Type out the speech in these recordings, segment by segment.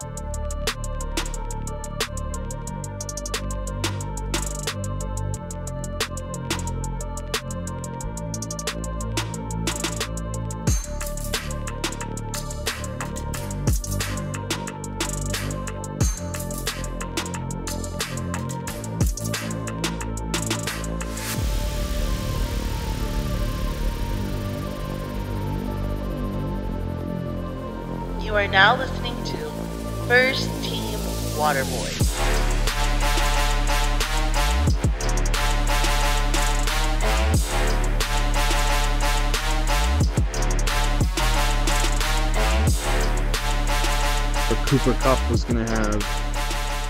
You going to have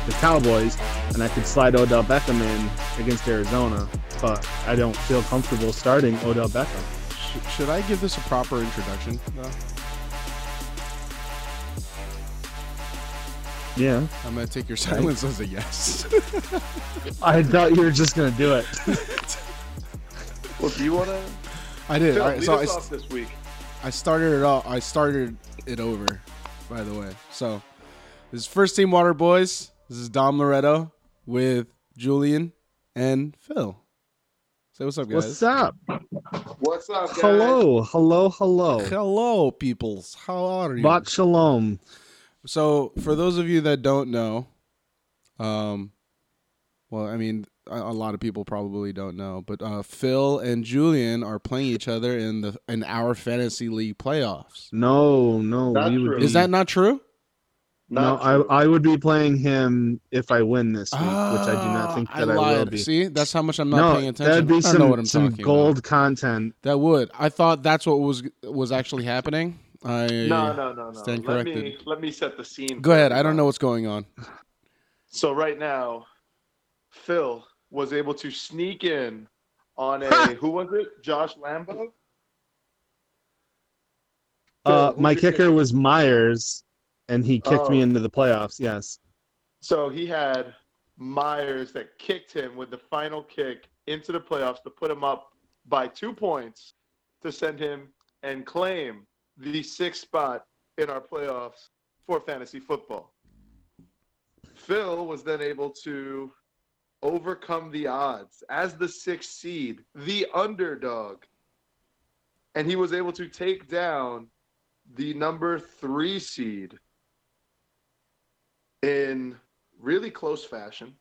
the Cowboys, and I could slide Odell Beckham in against Arizona, but I don't feel comfortable starting Odell Beckham. Sh- should I give this a proper introduction? though? Yeah, I'm gonna take your silence as a yes. I thought you were just going to do it. Well, do you want to? I did. Phil, All right, lead so us I, s- off this week. I started it off. I started it over, by the way. So this is first team Water Boys. This is Dom Loretto with Julian and Phil. Say what's up, guys. What's up? What's up, guys? Hello, hello, hello. Hello, peoples. How are you? Bot shalom. So, for those of you that don't know, um, well, I mean, a, a lot of people probably don't know, but uh, Phil and Julian are playing each other in the in our fantasy league playoffs. No, no, we would Is that not true? No? Not I, true. I would be playing him if I win this week, which I do not think Ah, that I, will lied. be. See, that's how much I'm not no, paying attention. that'd be I don't know what some I'm some talking gold about. content. That would. I thought that's what was was actually happening. I no, no, no, no. Stand let corrected. me let me set the scene. Go ahead. I don't know what's going on. So right now, Phil was able to sneak in on a who was it? Josh Lambo. Uh, who's my kicker was Myers, and he kicked me Oh. into the playoffs. Yes. So he had Myers that kicked him with the final kick into the playoffs to put him up by two points to send him and claim the sixth spot in our playoffs for fantasy football. Phil was then able to overcome the odds as the sixth seed, the underdog. And he was able to take down the number three seed in really close fashion.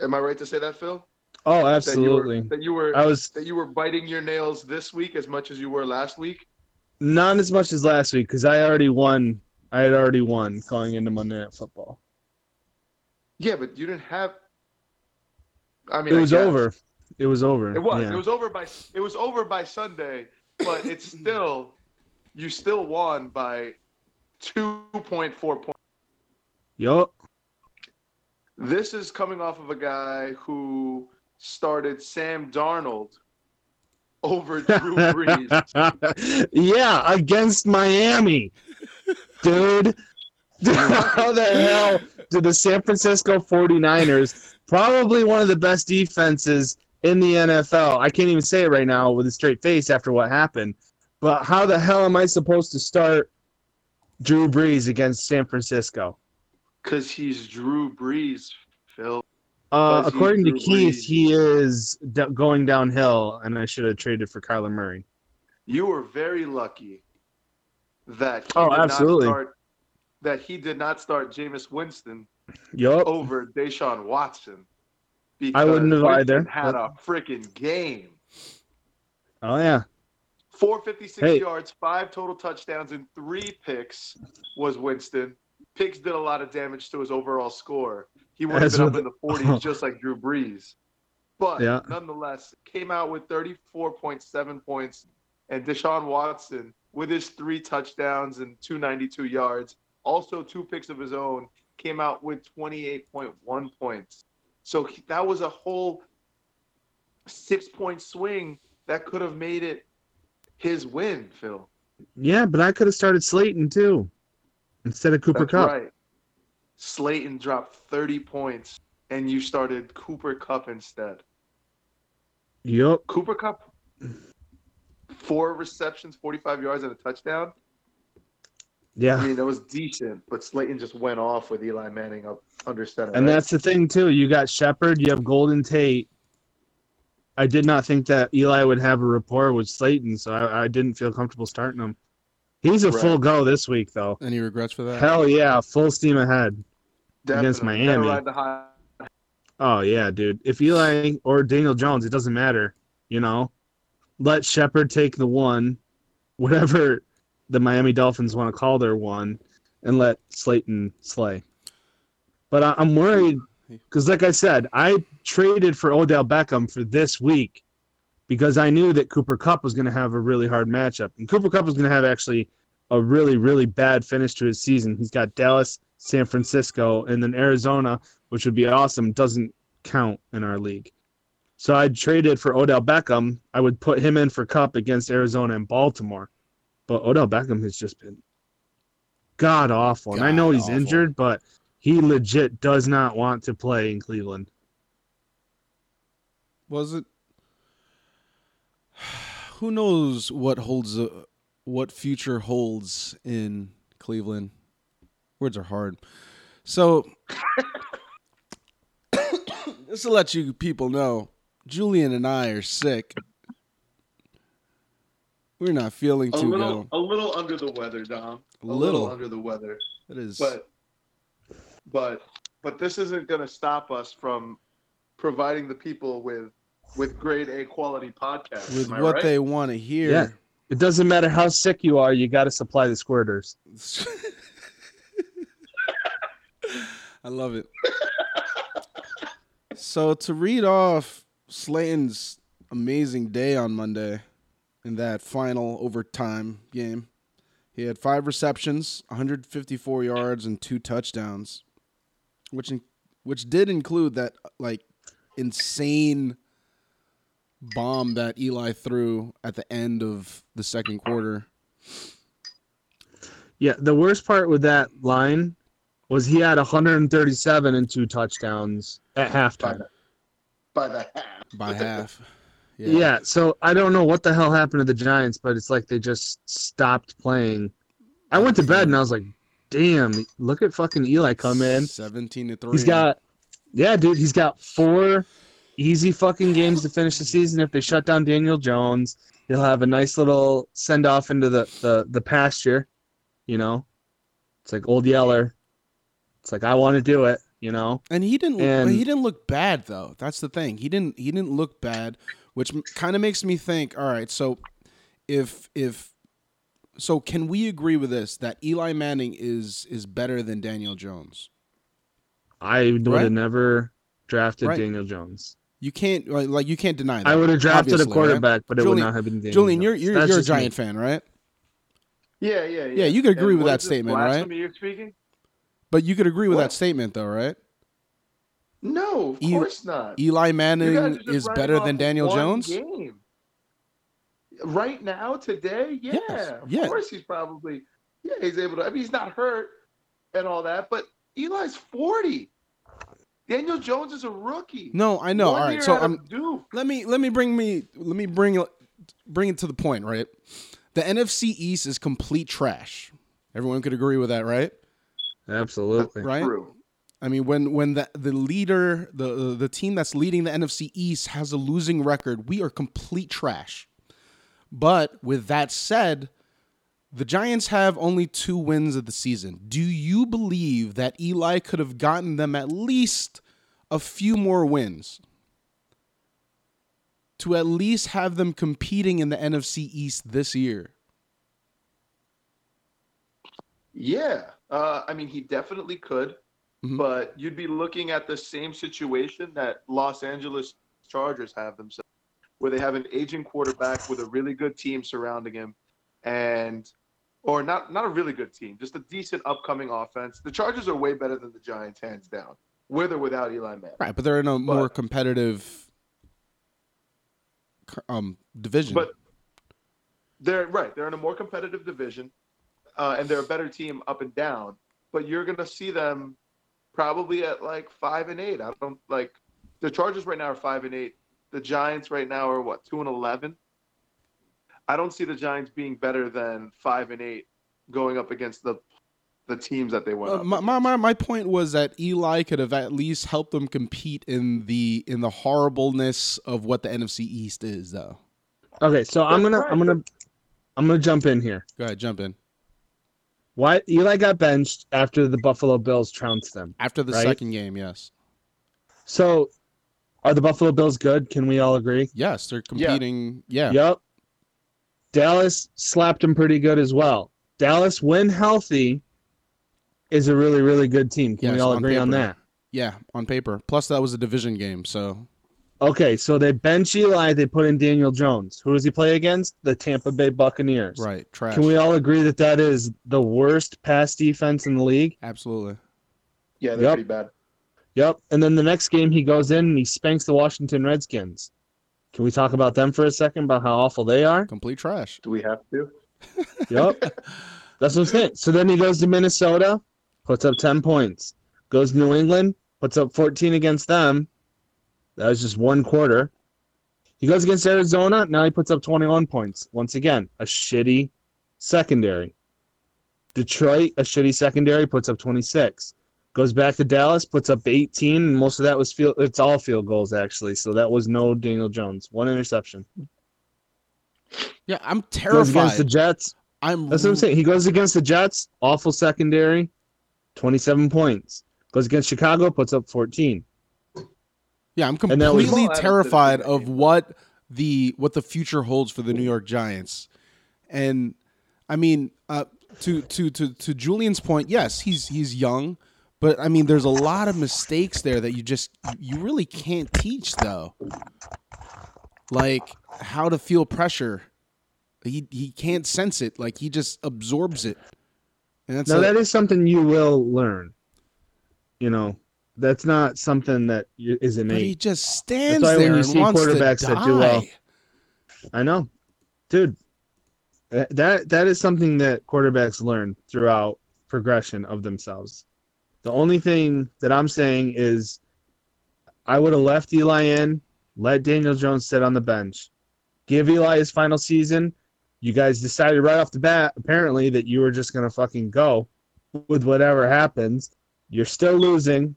Am I right to say that, Phil? Oh, That absolutely. you were, that you were I was that you were biting your nails this week as much as you were last week. not as much as last week because I already won. I had already won going into Monday Night Football. Yeah, but you didn't have. I mean, It was over. It was over. It was. Yeah. It was over by. It was over by Sunday, but it's still. You still won by two point four points. Yup. This is coming off of a guy who started Sam Darnold over Drew Brees. yeah, against Miami, dude. How the hell did the San Francisco 49ers, probably one of the best defenses in the NFL, I can't even say it right now with a straight face after what happened, but how the hell am I supposed to start Drew Brees against San Francisco? Because he's Drew Brees, Phil. Uh, according to Keith, he is d- going downhill, and I should have traded for Kyler Murray. You were very lucky that he Oh, did absolutely. not start that he did not start Jameis Winston Yup. over Deshaun Watson. I wouldn't have Winston either, Had a freaking game. Oh yeah. 456 Hey. yards, five total touchdowns, and three picks was Winston. Picks did a lot of damage to his overall score. He would have been up with- in the 40s just like Drew Brees. But Yeah. nonetheless, came out with 34.7 points. And Deshaun Watson, with his three touchdowns and 292 yards, also two picks of his own, came out with 28.1 points. So that was a whole six point swing that could have made it his win, Phil. Yeah, but I could have started Slayton too, instead of Cooper That's Kupp. right. Slayton dropped 30 points and you started Cooper Kupp instead. Yup. Cooper Kupp, four receptions, 45 yards, and a touchdown. Yeah. I mean, it was decent, but Slayton just went off with Eli Manning up under center. And right? that's the thing too. You got Shepard, you have Golden Tate. I did not think that Eli would have a rapport with Slayton, so I, I didn't feel comfortable starting him. He's a Right. full go this week, though. Any regrets for that? Hell yeah, full steam ahead. against Definitely. Gotta Miami. ride the high. Oh yeah, dude. If Eli or Daniel Jones, it doesn't matter. You know, let Shepard take the one, whatever the Miami Dolphins want to call their one, and let Slayton slay. But I, I'm worried because, like I said, I traded for Odell Beckham for this week because I knew that Cooper Kupp was going to have a really hard matchup, and Cooper Kupp was going to have actually a really, really bad finish to his season. He's got Dallas, San Francisco, and then Arizona, which would be awesome. Doesn't count in our league. So I traded for Odell Beckham. I would put him in for Kupp against Arizona and Baltimore. But Odell Beckham has just been god awful. And I know he's God-awful. injured, but he legit does not want to play in Cleveland. Was it? Who knows what holds uh, what future holds in Cleveland? Words are hard. So, just to let you people know, Julian and I are sick. We're not feeling A too little, good. a little under the weather, Dom. A A little little. under the weather. It is. But, but, but this isn't going to stop us from providing the people with with grade A quality podcasts. with what right? they want to hear. Yeah. It doesn't matter how sick you are, you got to supply the squirters. I love it. so to read off Slayton's amazing day on Monday in that final overtime game, he had five receptions, 154 yards, and two touchdowns, which in, which did include that like insane bomb that Eli threw at the end of the second quarter. Yeah, the worst part with that line was he had 137 and two touchdowns at by halftime. the, by the half. by half. Yeah. Yeah. so I don't know what the hell happened to the Giants, but it's like they just stopped playing. I went to bed and I was like, damn, look at fucking Eli come in. Seventeen to three. He's got, yeah, dude, he's got four easy fucking games to finish the season. If they shut down Daniel Jones, he'll have a nice little send off into the, the, the pasture, you know? It's like old Yeller. It's like, I want to do it, you know? and he didn't. and- he didn't look bad though. That's the thing. He didn't. He didn't look bad, which kind of makes me think. All right, so if if so, can we agree with this that Eli Manning is is better than Daniel Jones? I would Right? have never drafted Right. Daniel Jones. You can't like, like you can't deny that. I would have drafted obviously, a quarterback, but it would Julian- not have been Daniel Julian, you're you're, you're a just me. Giant fan, right? Yeah, yeah, yeah. Yeah, you could agree And with what that is this, statement, right? You're speaking? But you could agree with What? that statement, though, right? No, of E- course not. Eli Manning guys are just is better than Daniel Jones. Game. Right now, today, yeah, Yes, of yeah. course he's probably yeah he's able to. I mean, he's not hurt and all that, but Eli's forty. Daniel Jones is a rookie. No, I know. One All right, so I'm Duke. let me let me bring me let me bring bring it to the point, right? The NFC East is complete trash. Everyone could agree with that, right? Absolutely. Right? True. I mean, when when the the leader, the the team that's leading the NFC East has a losing record, we are complete trash. But with that said, the Giants have only two wins of the season. Do you believe that Eli could have gotten them at least a few more wins? To at least have them competing in the NFC East this year. Yeah, uh, I mean, he definitely could, Mhm. but you'd be looking at the same situation that Los Angeles Chargers have themselves, where they have an aging quarterback with a really good team surrounding him, and or not not a really good team, just a decent upcoming offense. The Chargers are way better than the Giants, hands down, with or without Eli Manning. Right, but they're in a more competitive um division. But they're right. They're in a more competitive division, uh, and they're a better team up and down. But you're gonna see them probably at like five and eight. I don't like the Chargers right now are five and eight. The Giants right now are what two and eleven. I don't see the Giants being better than five and eight going up against the the teams that they went. Uh, up my, my my my point was that Eli could have at least helped them compete in the in the horribleness of what the NFC East is, though. Okay, so I'm gonna right, I'm gonna I'm gonna jump in here. Go ahead, jump in. Why Eli got benched after the Buffalo Bills trounced them? After the Right. second game, yes, So, are the Buffalo Bills good? Can we all agree? yes, they're competing. Yeah, Yep. Dallas slapped them pretty good as well. Dallas, when healthy, is a really really good team. Can we all on agree on paper. that? yeah, on paper. Plus, that was a division game, so Okay, so they bench Eli. They put in Daniel Jones. Who does he play against? The Tampa Bay Buccaneers. right, trash. Can we all agree that that is the worst pass defense in the league? Absolutely. yeah, they're Yep. pretty bad. Yep. And then the next game, he goes in and he spanks the Washington Redskins. Can we talk about them for a second about how awful they are? Complete trash. Do we have to? Yep. That's what I'm saying. So then he goes to Minnesota, puts up 10 points. Goes to New England, puts up 14 against them. That was just one quarter. He goes against Arizona. Now he puts up 21 points. Once again, a shitty secondary. Detroit, a shitty secondary, puts up 26. Goes back to Dallas, puts up 18, and most of that was field. It's all field goals actually. So that was no Daniel Jones. One interception. Yeah, I'm Goes against the. Jets. I'm. That's what I'm saying. He goes against the Jets, awful secondary, 27 points. Goes against Chicago, puts up 14. Yeah, I'm And was- completely terrified of what the what the future holds for the New York Giants. And I mean, uh, to to to to Julian's point, yes, he's he's young, but I mean, there's a lot of mistakes there that you just you really can't teach though. Like how to feel pressure. He he can't sense it. Like he just absorbs it. And that's Now, a- that is something you will learn. You know, that's not something that you- is but he just stands why when there you and see wants to quarterbacks that do well-. I know. Dude, that that is something that quarterbacks learn throughout progression of themselves. The only thing that I'm saying is I would have left Eli in, let Daniel Jones sit on the bench. Give Eli his final season. You guys decided right off the bat, apparently, that you were just gonna fucking go with whatever happens. You're still losing.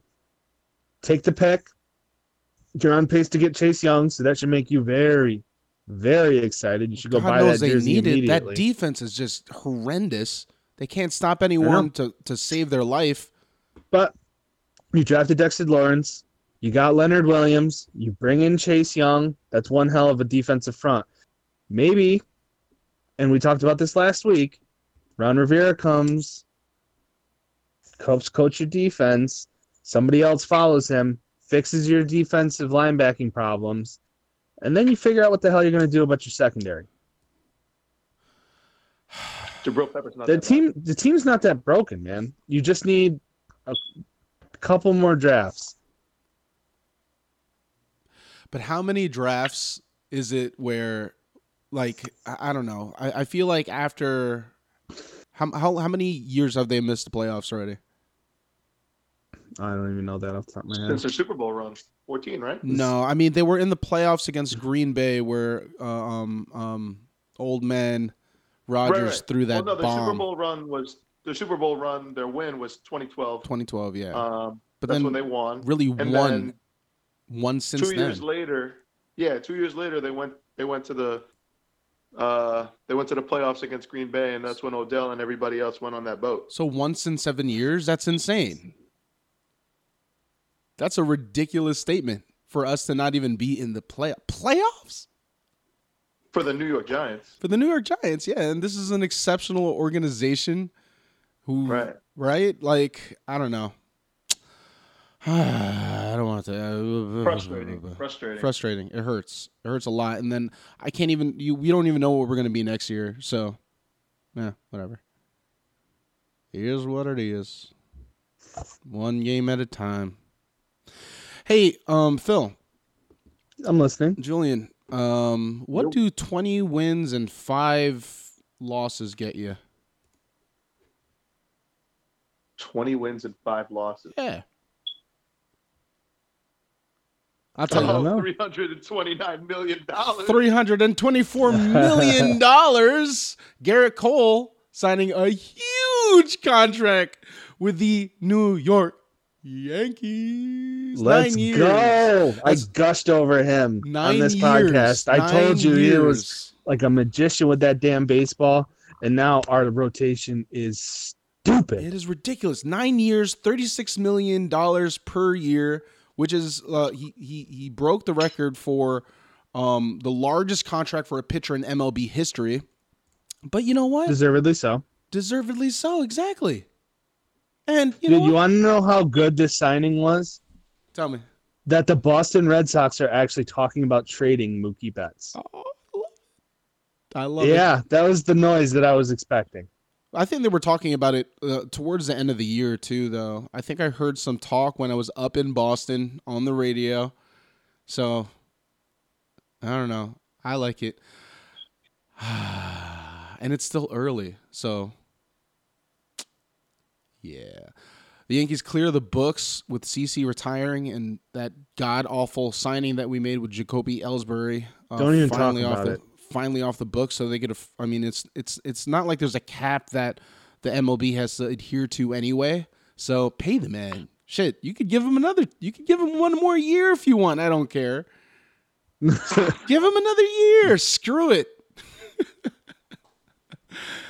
Take the pick. You're on pace to get Chase Young, so that should make you very, very excited. You should go God buy knows that they jersey need it. That defense is just horrendous. They can't stop anyone to, to save their life. But you drafted Dexter Lawrence. You got Leonard Williams. You bring in Chase Young. That's one hell of a defensive front. Maybe, and we talked about this last week. Ron Rivera comes, helps coach your defense. Somebody else follows him, fixes your defensive linebacking problems, and then you figure out what the hell you're going to do about your secondary. Jabril Peppers not The team, the team's not that broken, man. You just need a couple more drafts. But how many drafts is it where, like, I, I don't know. I, I feel like after how, how how many years have they missed the playoffs already? I don't even know that off the top of my head. Since their Super Bowl run, 14, right? No, I mean they were in the playoffs against Green Bay, where uh, um um old man Rodgers Right, right. threw that well, no, their Super. Bowl run was their Super Bowl run. Their win was 2012. 2012, yeah. Um, but that's then when they won. really And won one since two then. years later, yeah, two years later they went they went to the uh they went to the playoffs against Green Bay, and that's when Odell and everybody else went on that boat. So once in seven years, that's insane. That's a ridiculous statement for us to not even be in the play playoffs For the New York Giants, for the New York Giants. Yeah, and this is an exceptional organization. Who right? right? Like I don't know. I don't want to. Frustrating, frustrating. Frustrating. It hurts. It hurts a lot. And then I can't even. You. We don't even know what we're gonna be next year. So, yeah, whatever. It is what it is. One game at a time. Hey, um, Phil, I'm listening. Julian, um, what Nope. do twenty wins and five losses get you? 20 wins and five losses. Yeah. I'll tell you. don't Oh, know. 329 million dollars. Three hundred and twenty-four million dollars. Gerrit Cole signing a huge huge contract with the New York Yankees. Let's Nine years. go. I That's- gushed over him Nine on this years. podcast. I Nine told you he was like a magician with that damn baseball, and now our rotation is stupid. It is ridiculous. Nine years, thirty-six million dollars per year, which is uh, he he he broke the record for um, the largest contract for a pitcher in MLB history. But you know what? Deservedly so. Deservedly so, exactly. And you know, Dude, you want to know how good this signing was? tell me. That the Boston Red Sox are actually talking about trading Mookie Betts. Oh, I love it. yeah, that was the noise that I was expecting. I think they were talking about it uh, towards the end of the year too, though. I think I heard some talk when I was up in Boston on the radio. So I don't know. I like it, and it's still early, so yeah. The Yankees clear the books with CC retiring and that god awful signing that we made with Jacoby Ellsbury. uh, Don't even talk finally off about the, it. Finally off the books, so they get I mean, it's it's it's not like there's a cap that the MLB has to adhere to anyway. So pay the man. Shit, you could give him another. You could give him one more year if you want. I don't care. give him another year. Screw it.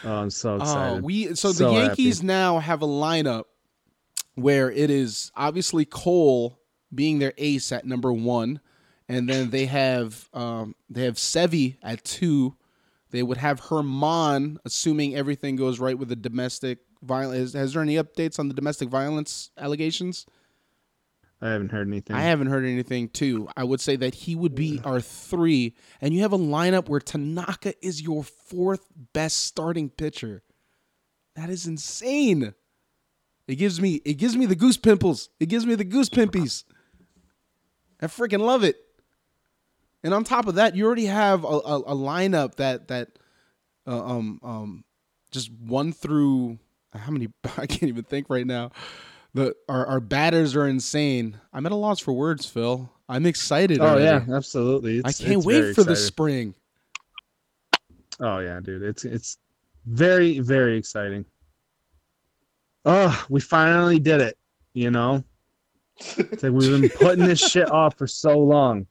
Oh, I'm so Oh, excited. we so, So the happy. Yankees now have a lineup where it is obviously Cole being their ace at number one, and then they have um, they have Sevy at two. They would have Germán, assuming everything goes right with the domestic violence. Has there any updates on the domestic violence allegations? I haven't heard anything. I haven't heard anything too. I would say that he would be our three, and you have a lineup where Tanaka is your fourth best starting pitcher. That is insane. It gives me it gives me the goose pimples. It gives me the goose pimpies. I freaking love it. And on top of that, you already have a, a, a lineup that that uh, um um just one through how many I can't even think right now. The our, our batters are insane. I'm at a loss for words, Phil. I'm excited. oh already. yeah, absolutely. I can't it's wait for the spring. Oh yeah, dude. It's it's very very exciting. Oh, we finally did it. You know, it's like we've been putting this shit off for so long.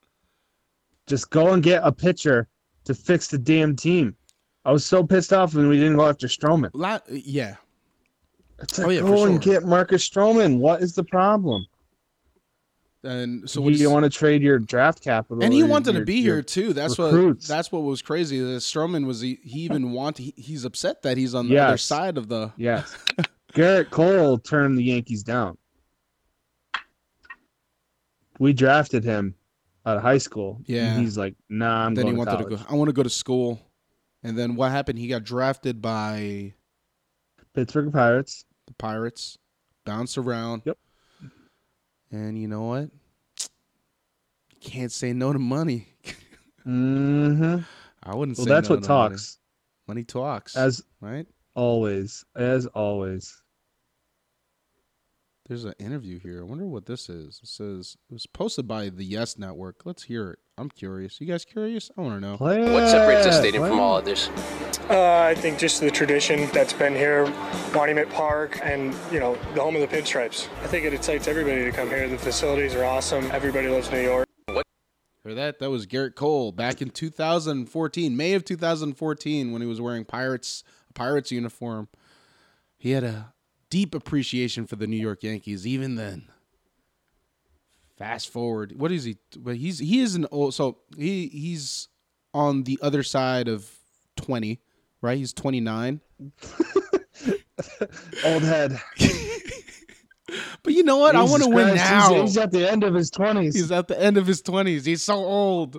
Just go and get a pitcher to fix the damn team. I was so pissed off when we didn't go after Stroman. La- yeah, It's like Oh, yeah, go and get Marcus Stroman. What is the problem? and so what you want to trade your draft capital, and he wanted to be your- here too. That's what that's what was crazy. That Stroman was he, he even want he, he's upset that he's on the other side of the Yes. Gerrit Cole turned the Yankees down. We drafted him out of high school. Yeah. he's like, nah, I'm then he going to wanted to go. I want to go to school, and then what happened? He got drafted by Pittsburgh Pirates. the Pirates, bounced around. Yep. And you know what? You can't say no to money. Mm-hmm. I wouldn't Well, say that's no what to money. talks. Money talks. As right? always. As always. There's an interview here. I wonder what this is. It says it was posted by the Yes Network. Let's hear it. I'm curious. You guys curious? I want to know. Play What separates this stadium play from all others? Uh, I think just the tradition that's been here, Monument Park, and you know the home of the Pinstripes. I think it excites everybody to come here. The facilities are awesome. Everybody loves New York. What? Hear that? That was Gerrit Cole back in 2014, May of 2014, when he was wearing Pirates a Pirates uniform. He had a deep appreciation for the New York Yankees even then. Fast forward, what is he? But he's he is an old. So he he's on the other side of 20, right? He's 29. Old head. But you know what? I want to win now. He's, he's at the end of his 20s. He's at the end of his twenties. He's so old.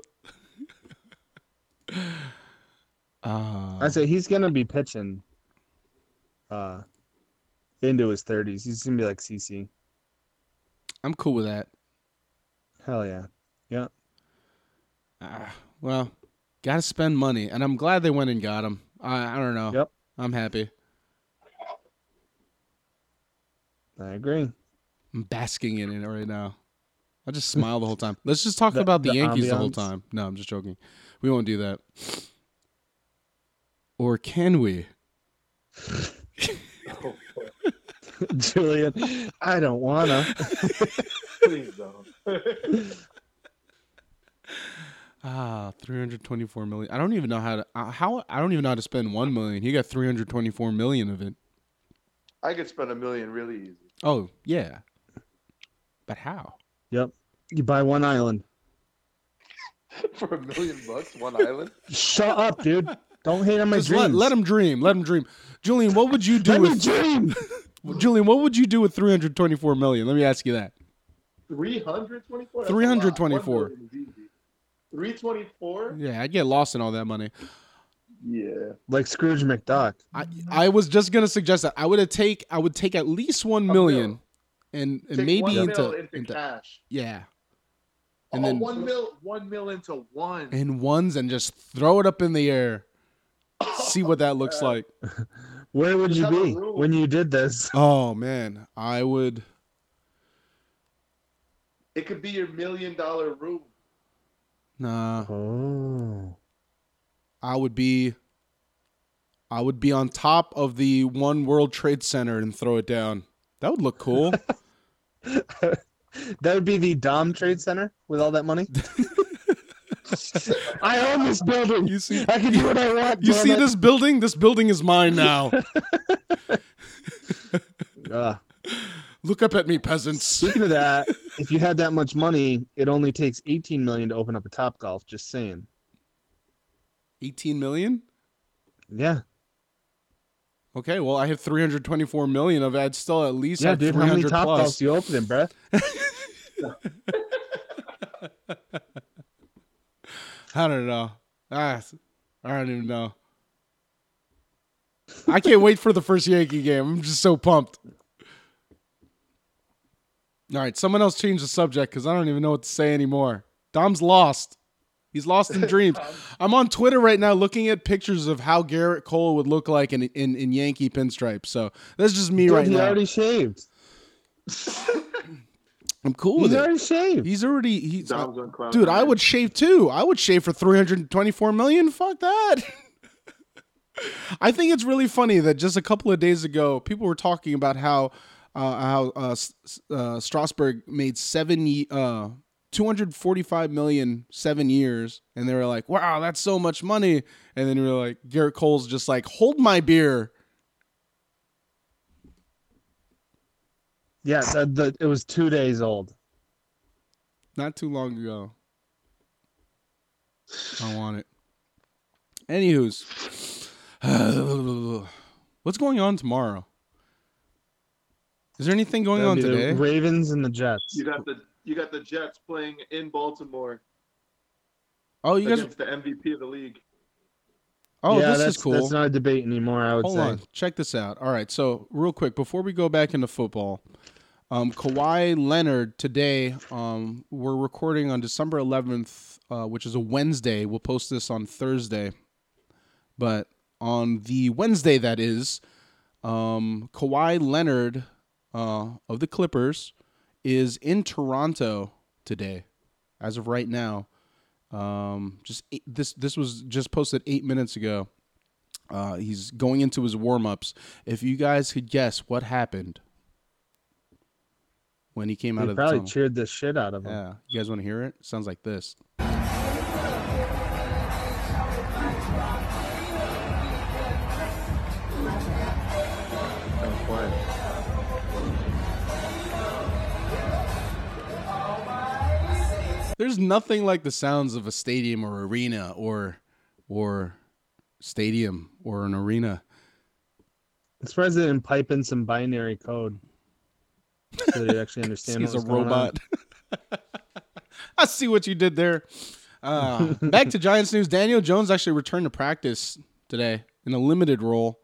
uh, I say he's gonna be pitching uh into his thirties. He's gonna be like CC. I'm cool with that. Hell yeah. Yeah. Ah, well, got to spend money, and I'm glad they went and got him. I I don't know. Yep. I'm happy. I agree. I'm basking in it right now. I just smile the whole time. Let's just talk The- about the, the Yankees the whole time. No, I'm just joking. We won't do that. Or can we? Julian, I don't wanna. Please don't. Ah, 324 million. I don't even know how to uh, how I don't even know how to spend 1 million. He got 324 million of it. I could spend a million really easy. Oh, yeah. But how? Yep. You buy one island. For a million bucks, one island? Shut up, dude. Don't hate on my Just dreams. let, let him dream. Let him dream. Julian, what would you do Let me dream. Julian, what would you do with 324 million? Let me ask you that. 324? 324. 324? Yeah, I'd get lost in all that money. Yeah. Like Scrooge McDuck. I I was just gonna suggest that I would take I would take at least million, and, and Take maybe one into, mil into, into- cash. yeah, And And then- one mil, one mil into one. in ones and just throw it up in the air, see what that looks like. Where would you be when you did this? Oh man, I would. It could be your million dollar room. Nah, Oh. I would be. I would be on top of the One World Trade Center and throw it down. That would look cool. That would be the Dom Trade Center with all that money. I own this building. you see, I can do what I want. you see it. this building? This building is mine now. Ugh. Look up at me, peasants. Speaking of that, if you had that much money, it only takes 18 million to open up a Top Golf. Just saying. 18 million. Yeah. Okay, well, I have 324 million of ads still at least Yeah, dude. How many Top plus. Golfs you opening, bruh? I don't know. Ah, I don't even know. I can't wait for the first Yankee game. I'm just so pumped. All right, someone else change the subject because I don't even know what to say anymore. Dom's lost. He's lost in dreams. I'm on Twitter right now looking at pictures of how Gerrit Cole would look like in in, in Yankee pinstripes. So that's just me Dude, right he now. already shaved. I'm cool He's with it. already shaved. He's already he's Dom's on cloud Dude, I would shave too. I would shave for 324 million. Fuck that. I think it's really funny that just a couple of days ago, people were talking about how uh, how uh, S- S- uh, Strasburg made seven ye- uh, 245 million seven years, and they were like, "Wow, that's so much money." And then we were like, Gerrit Cole's just like, "Hold my beer." Yeah, the, the, it was two days old. Not too long ago. I want it. Anywho's, what's going on tomorrow? Is there anything going on That'd be the today? Ravens and the Jets. You got the you got the Jets playing in Baltimore Oh, you guys. against the MVP of the league. Oh, yeah, this that's, is cool. That's not a debate anymore. I would Hold say. on, check this out. All right, so real quick before we go back into football, um, Kawhi Leonard today. Um, we're recording on December 11th, uh, which is a Wednesday. We'll post this on Thursday, but on the Wednesday that is, um, Kawhi Leonard uh, of the Clippers is in Toronto today, as of right now. Um, just eight, this this was just posted eight minutes ago. Uh, he's going into his warm ups. If you guys could guess what happened when he came out of the probably tunnel. cheered the shit out of him. Yeah, you guys want to hear it? Sounds like this. There's nothing like the sounds of a stadium or arena or or stadium or an arena. I'm surprised they didn't pipe in some binary code so they actually understand. He's a what was going on. robot. I see what you did there. Uh, back to Giants news. Daniel Jones actually returned to practice today in a limited role.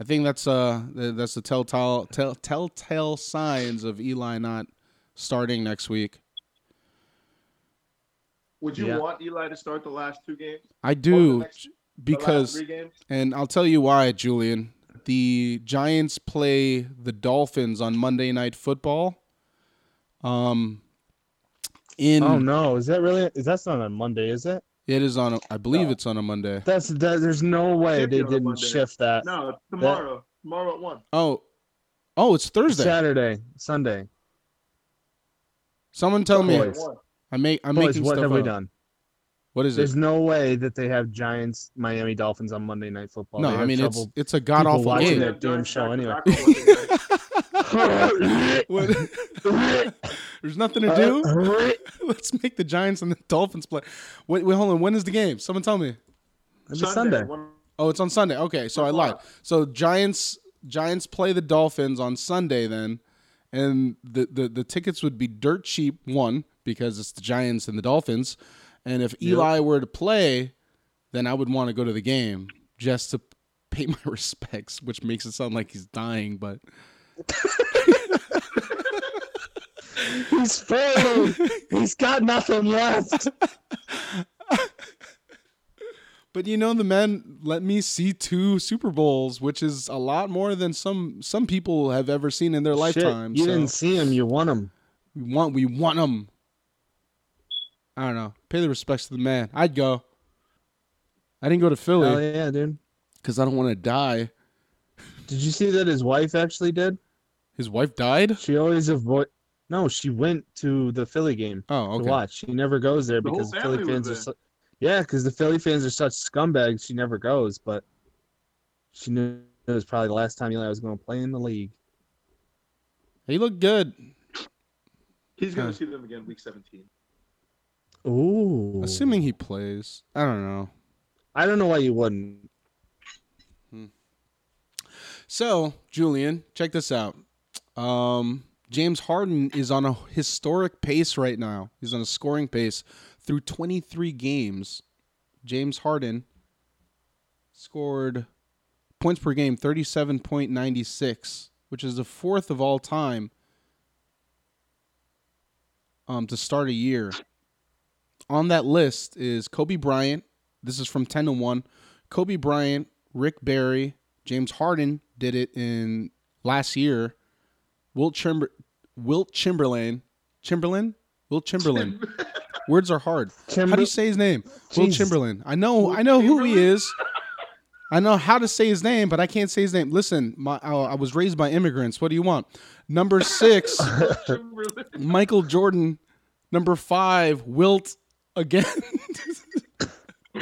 I think that's uh that's the telltale tell, telltale signs of Eli not starting next week. Would you Yeah. want Eli to start the last two games? I do next- because games? And I'll tell you why, Julian. The Giants play the Dolphins on Monday Night Football. Um, in Oh no, is that really? Is that's not on Monday? Is it? it is on. A, I believe No. it's on a Monday. That's that. There's no way they didn't shift that. No, tomorrow. Tomorrow at one. Oh, Oh, it's Thursday. Saturday, Sunday. Someone tell me. Boys. I make. I'm Boys, making what stuff have we done? What is it? There's it? no way that they have Giants, Miami Dolphins on Monday Night Football. No, They I have mean it's trouble- it's a god awful watching game. it. damn show anyway. What- There's nothing to do. Let's make the Giants and the Dolphins play. Wait, wait, hold on. When is the game? Someone tell me. It's Sunday. Oh, it's on Sunday. Okay, so I lied. So Giants Giants play the Dolphins on Sunday then, and the the, the tickets would be dirt cheap. One because it's the Giants and the Dolphins, and if Eli were to play, then I would want to go to the game just to pay my respects, which makes it sound like he's dying, but He's failing. He's got nothing left. But you know, the man let me see two Super Bowls, which is a lot more than some some people have ever seen in their lifetime. You so didn't see him. You want him. we want we want them. I don't know. Pay the respects to the man. I'd go. I didn't go to Philly. Hell Philly yeah, dude. because I don't want to die. Did you see that his wife actually did? His wife died. She always avoid. No, she went to the Philly game Oh, okay. to watch. She never goes there The because the Philly fans are. there. So, yeah, because the Philly fans are such scumbags. She never goes, but she knew it was probably the last time Eli was going to play in the league. He looked good. He's going Huh. to see them again week 17. Ooh. Assuming he plays. I don't know. I don't know why you wouldn't. So, Julian, check this out. Um, James Harden is on a historic pace right now. He's on a scoring pace through 23 games. James Harden scored points per game 37.96, which is the fourth of all time um, to start a year. On that list is Kobe Bryant. This is from 10 to 1. Kobe Bryant, Rick Barry, James Harden did it in last year. Wilt Chimber, Wilt Chamberlain, Chamberlain, Wilt Chamberlain. Words are hard. How do you say his name? Wilt Chamberlain. I know, I know who he is. I know how to say his name, but I can't say his name. Listen, my, I, I was raised by immigrants. What do you want? Number six, Michael Jordan. Number five, Wilt again.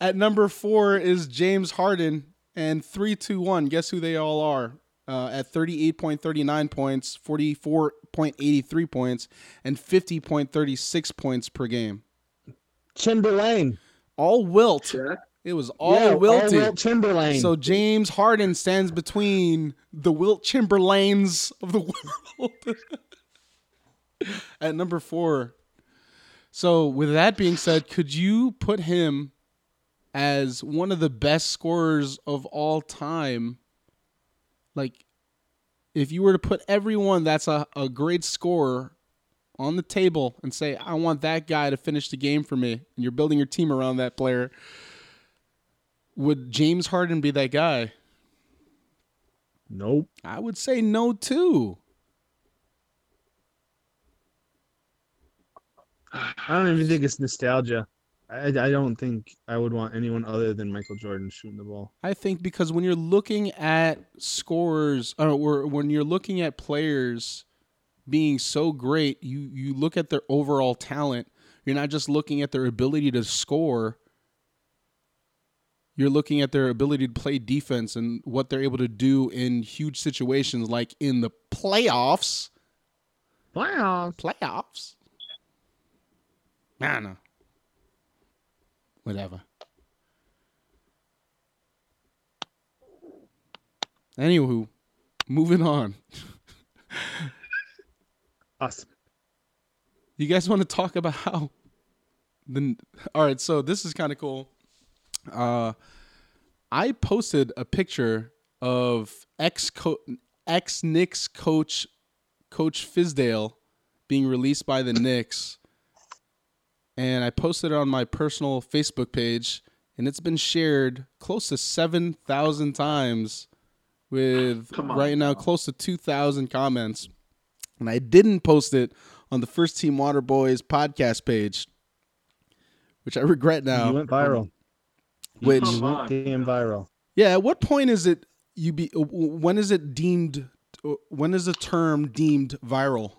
At number four is James Harden, and three, two, one. Guess who they all are? Uh, at thirty-eight point thirty-nine points, forty-four point eighty-three points, and fifty point thirty-six points per game. Chamberlain. All Wilt. Check. It was all yeah, Wilty. Wilt Chamberlain. So James Harden stands between the Wilt Chamberlains of the world at number four. So with that being said, could you put him as one of the best scorers of all time? Like, if you were to put everyone that's a, a great scorer on the table and say, I want that guy to finish the game for me, and you're building your team around that player, would James Harden be that guy? nope. I would say no too. I don't even think it's nostalgia. I, I don't think I would want anyone other than Michael Jordan shooting the ball. I think because when you're looking at scorers, or when you're looking at players being so great, you you look at their overall talent. You're not just looking at their ability to score. You're looking at their ability to play defense and what they're able to do in huge situations, like in the playoffs. Playoffs. Playoffs. Know. Whatever. Anywho, moving on. Awesome. You guys want to talk about how the All right, so this is kind of cool. Uh I posted a picture of ex ex Knicks coach coach Fizdale being released by the Knicks and I posted it on my personal Facebook page and it's been shared close to 7,000 times with on right now now. close to 2,000 comments. And I didn't post it on the First Team Water Boys podcast page, which I regret now. You went viral. Which, You went damn viral. yeah, at what point is it you be uh, when is it deemed uh, when is a term deemed viral?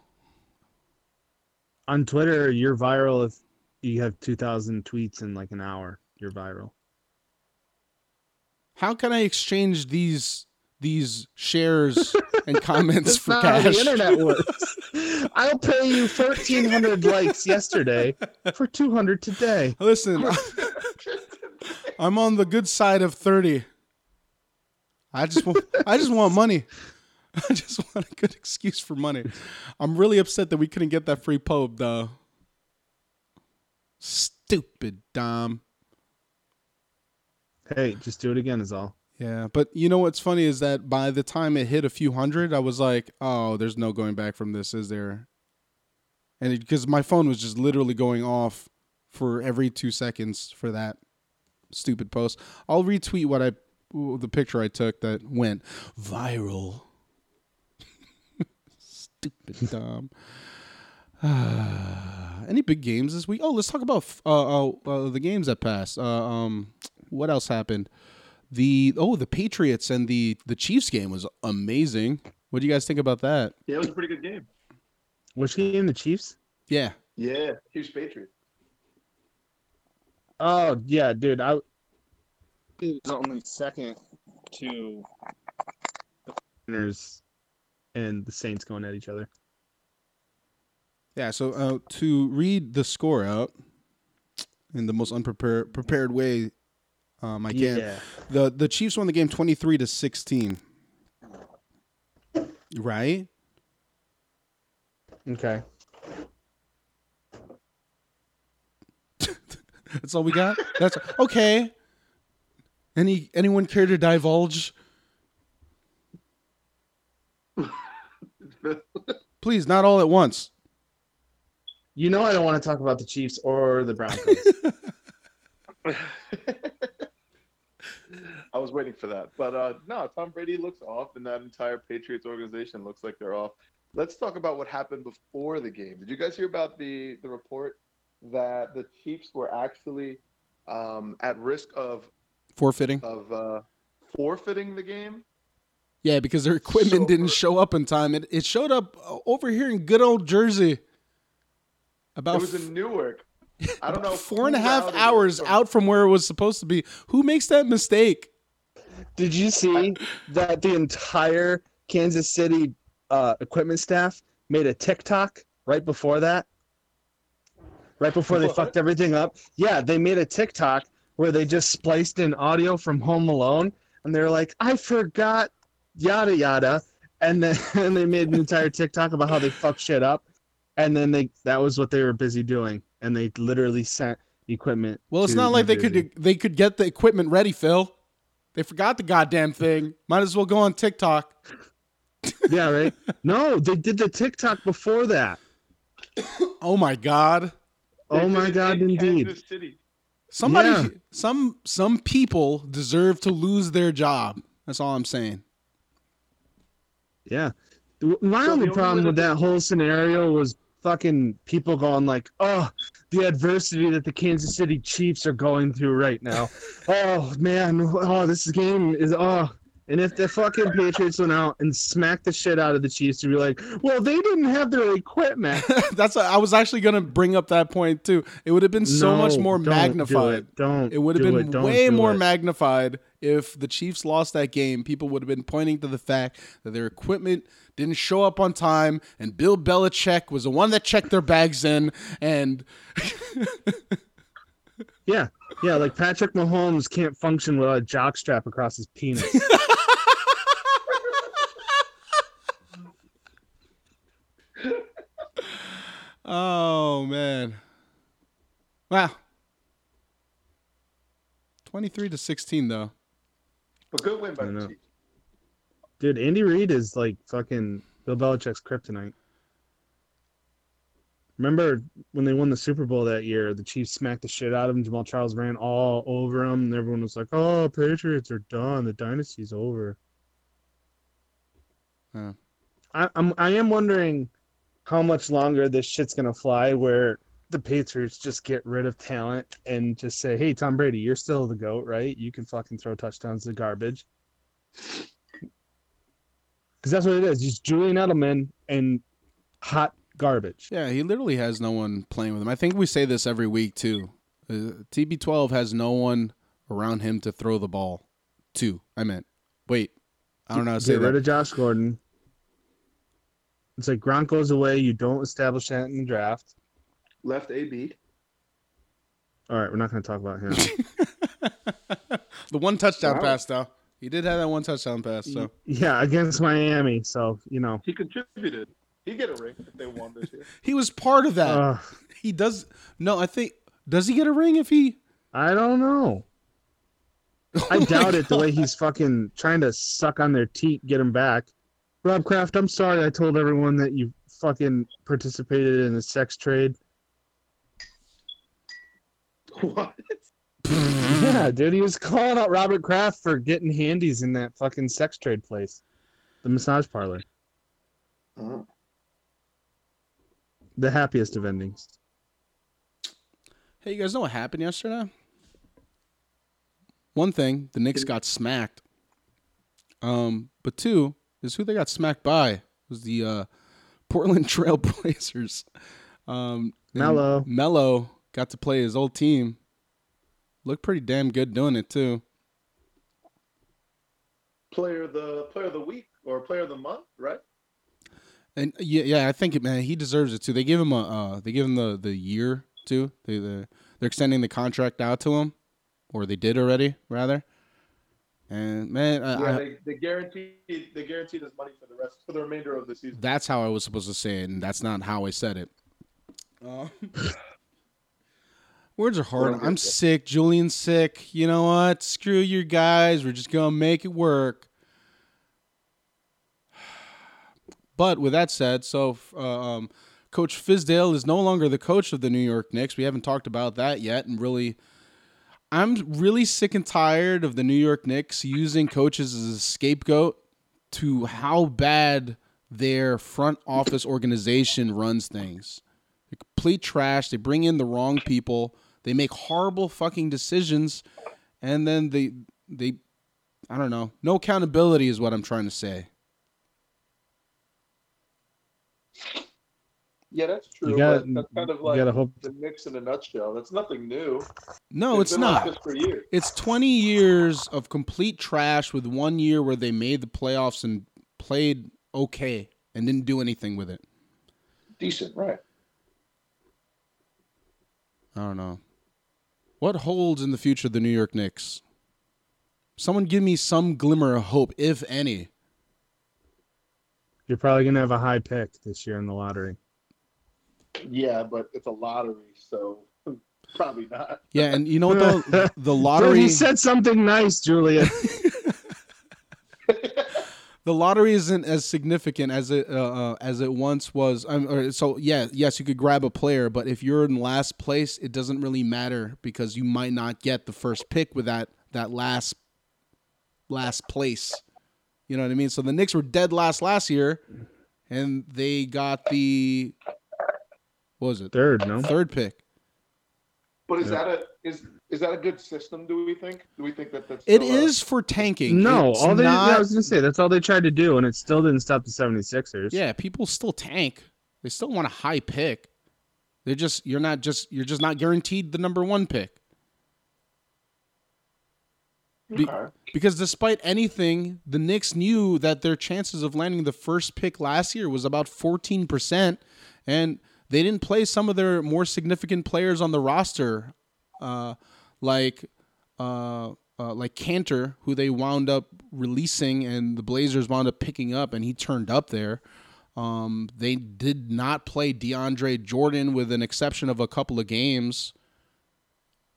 On Twitter, you're viral if you have 2,000 tweets in like an hour. You're viral. How can I exchange these these shares and comments for not how the internet works. I'll pay you 1,300 likes yesterday for 200 today. Listen, I'm on the good side of 30. I just want I just want money. I just want a good excuse for money. I'm really upset that we couldn't get that free pub though. Stupid Dom. Hey, just do it again is all. Yeah, but you know what's funny is that by the time it hit a few hundred, I was like, "Oh, there's no going back from this, is there?" And because my phone was just literally going off for every two seconds for that stupid post. I'll retweet what I the picture I took that went viral. stupid dumb. Any big games this week? Oh, let's talk about uh, uh, uh, the games that passed. Uh, um, what else happened? The oh, the Patriots and the the Chiefs game was amazing. What do you guys think about that? Yeah, it was a pretty good game. Which game? The Chiefs? Yeah, Yeah, huge Patriots. Oh yeah, dude. I it was only second to the Niners and the Saints going at each other. Yeah. So uh, to read the score out in the most unprepared prepared way um, I can. Yeah. The the Chiefs won the game twenty three to sixteen. Right. Okay. That's all we got. That's okay. Any anyone care to divulge? Please, not all at once. You know I don't want to talk about the Chiefs or the Broncos. I was waiting for that. But uh, no, Tom Brady looks off, and that entire Patriots organization looks like they're off. Let's talk about what happened before the game. Did you guys hear about the, the report that the Chiefs were actually um, at risk of Forfeiting. of uh, forfeiting the game? Yeah, because their equipment So- didn't show up in time. It it showed up uh, over here in good old Jersey. About it was in Newark. I don't know. four and a who half routed it hours from- out from where it was supposed to be. Who makes that mistake? Did you see that the entire Kansas City uh, equipment staff made a TikTok right before that? Right before they What? fucked everything up? Yeah, they made a TikTok where they just spliced in audio from Home Alone and they're like, I forgot yada yada. And then and they made an entire TikTok about how they fucked shit up. And then they that was what they were busy doing. And they literally sent equipment. Well, it's not like New they Jersey. could they could get the equipment ready, Phil. They forgot the goddamn thing. Might as well go on TikTok. Yeah, right? No, they did the TikTok before that. Oh my god. Oh they Oh my god, in indeed. City. Somebody Yeah. some some people deserve to lose their job. That's all I'm saying. Yeah. The- My So only the only problem with that that whole scenario was fucking people going like, "Oh, the adversity that the Kansas City Chiefs are going through right now. oh man, oh this game is oh." And if the fucking Patriots went out and smacked the shit out of the Chiefs, you'd be like, "Well, they didn't have their equipment." That's I was actually gonna bring up that point too. It would have been so much No, more don't do magnified. it. Don't. It would have been it. Way more it. magnified if the Chiefs lost that game. People would have been pointing to the fact that their equipment didn't show up on time, and Bill Belichick was the one that checked their bags in. And Yeah, yeah. Like Patrick Mahomes can't function without a jock strap across his penis. oh man, wow, twenty-three to sixteen though. But good win by the know. Chiefs. Dude, Andy Reid is like fucking Bill Belichick's kryptonite. Remember when they won the Super Bowl that year? The Chiefs smacked the shit out of him. Jamaal Charles ran all over him, and everyone was like, "Oh, Patriots are done. The dynasty's over." Yeah. I, I'm I am wondering how much longer this shit's gonna fly, where the Patriots just get rid of talent and just say, "Hey, Tom Brady, you're still the goat, right? You can fucking throw touchdowns to garbage." Because that's what it is. Just Julian Edelman and hot garbage. Yeah, he literally has no one playing with him. I think we say this every week too. Uh, TB12 has no one around him to throw the ball to. I meant, wait, I don't know how to say Get rid that. of Josh Gordon. It's like Gronk goes away. You don't establish that in the draft. Left AB. All right, we're not going to talk about him. the one touchdown Wow. pass though. He did have that one touchdown pass. So yeah, against Miami. So you know, He contributed. He get a ring if they won this year. he was part of that. uh, he does. No, I think does he get a ring if he? I don't know. Oh I my doubt it. The way he's fucking trying to suck on their teeth, get him back. Rob Kraft, I'm sorry. I told everyone that you fucking participated in the sex trade. what? Yeah, dude, he was calling out Robert Kraft for getting handies in that fucking sex trade place, the massage parlor, Uh, the happiest of endings. Hey, you guys know what happened yesterday? One thing, the Knicks got smacked. Um, but two is who they got smacked by was the uh, Portland Trailblazers. Um, and Melo. Melo got to play his old team. Looked pretty damn good doing it too. player of the player of the week or player of the month, right? And yeah, yeah, I think man, he deserves it too. They give him a, uh, they give him the the year too. They they they're extending the contract out to him, or they did already rather. And man, I, Yeah, I, they, they guaranteed they guaranteed his money for the rest for the remainder of the season. that's how I was supposed to say it, and that's not how I said it. Uh, words are hard. I'm good. sick. Julian's sick. You know what? Screw your guys. We're just gonna make it work. But with that said, so uh, um, Coach Fizdale is no longer the coach of the New York Knicks. We haven't talked about that yet, and really, I'm really sick and tired of the New York Knicks using coaches as a scapegoat to how bad their front office organization runs things. They're complete trash. They bring in the wrong people. They make horrible fucking decisions, and then they they I don't know. No accountability is what I'm trying to say. Yeah, that's true. You got but that's kind of you like gotta hope. the Knicks in a nutshell. That's nothing new. No, it's, been not. like this for years. It's 20 years of complete trash with one year where they made the playoffs and played okay and didn't do anything with it. Decent, right? I don't know. What holds in the future of the New York Knicks? Someone give me some glimmer of hope, if any. You're probably gonna have a high pick this year in the lottery. Yeah, but it's a lottery, so probably not. Yeah, and you know what though? The Dude, lottery you said something nice, Julia. the lottery isn't as significant as it uh, uh, as it once was. Um, or, so yeah, yes, you could grab a player, but if you're in last place, it doesn't really matter because you might not get the first pick with that that last last place. You know what I mean? So the Knicks were dead last last year, and they got the what was it Third, no. third pick. But is Yeah. that a is is that a good system? Do we think? Do we think that that's It a- is for tanking. No, It's all they not, I was gonna say that's all they tried to do, and it still didn't stop the 76ers. Yeah, people still tank. They still want a high pick. They're just you're not just you're just not guaranteed the number one pick. Be- Okay. Because despite anything, the Knicks knew that their chances of landing the first pick last year was about 14%, and they didn't play some of their more significant players on the roster, uh, like uh, uh, like Kanter, who they wound up releasing, and the Blazers wound up picking up, and he turned up there. Um, they did not play DeAndre Jordan, with an exception of a couple of games.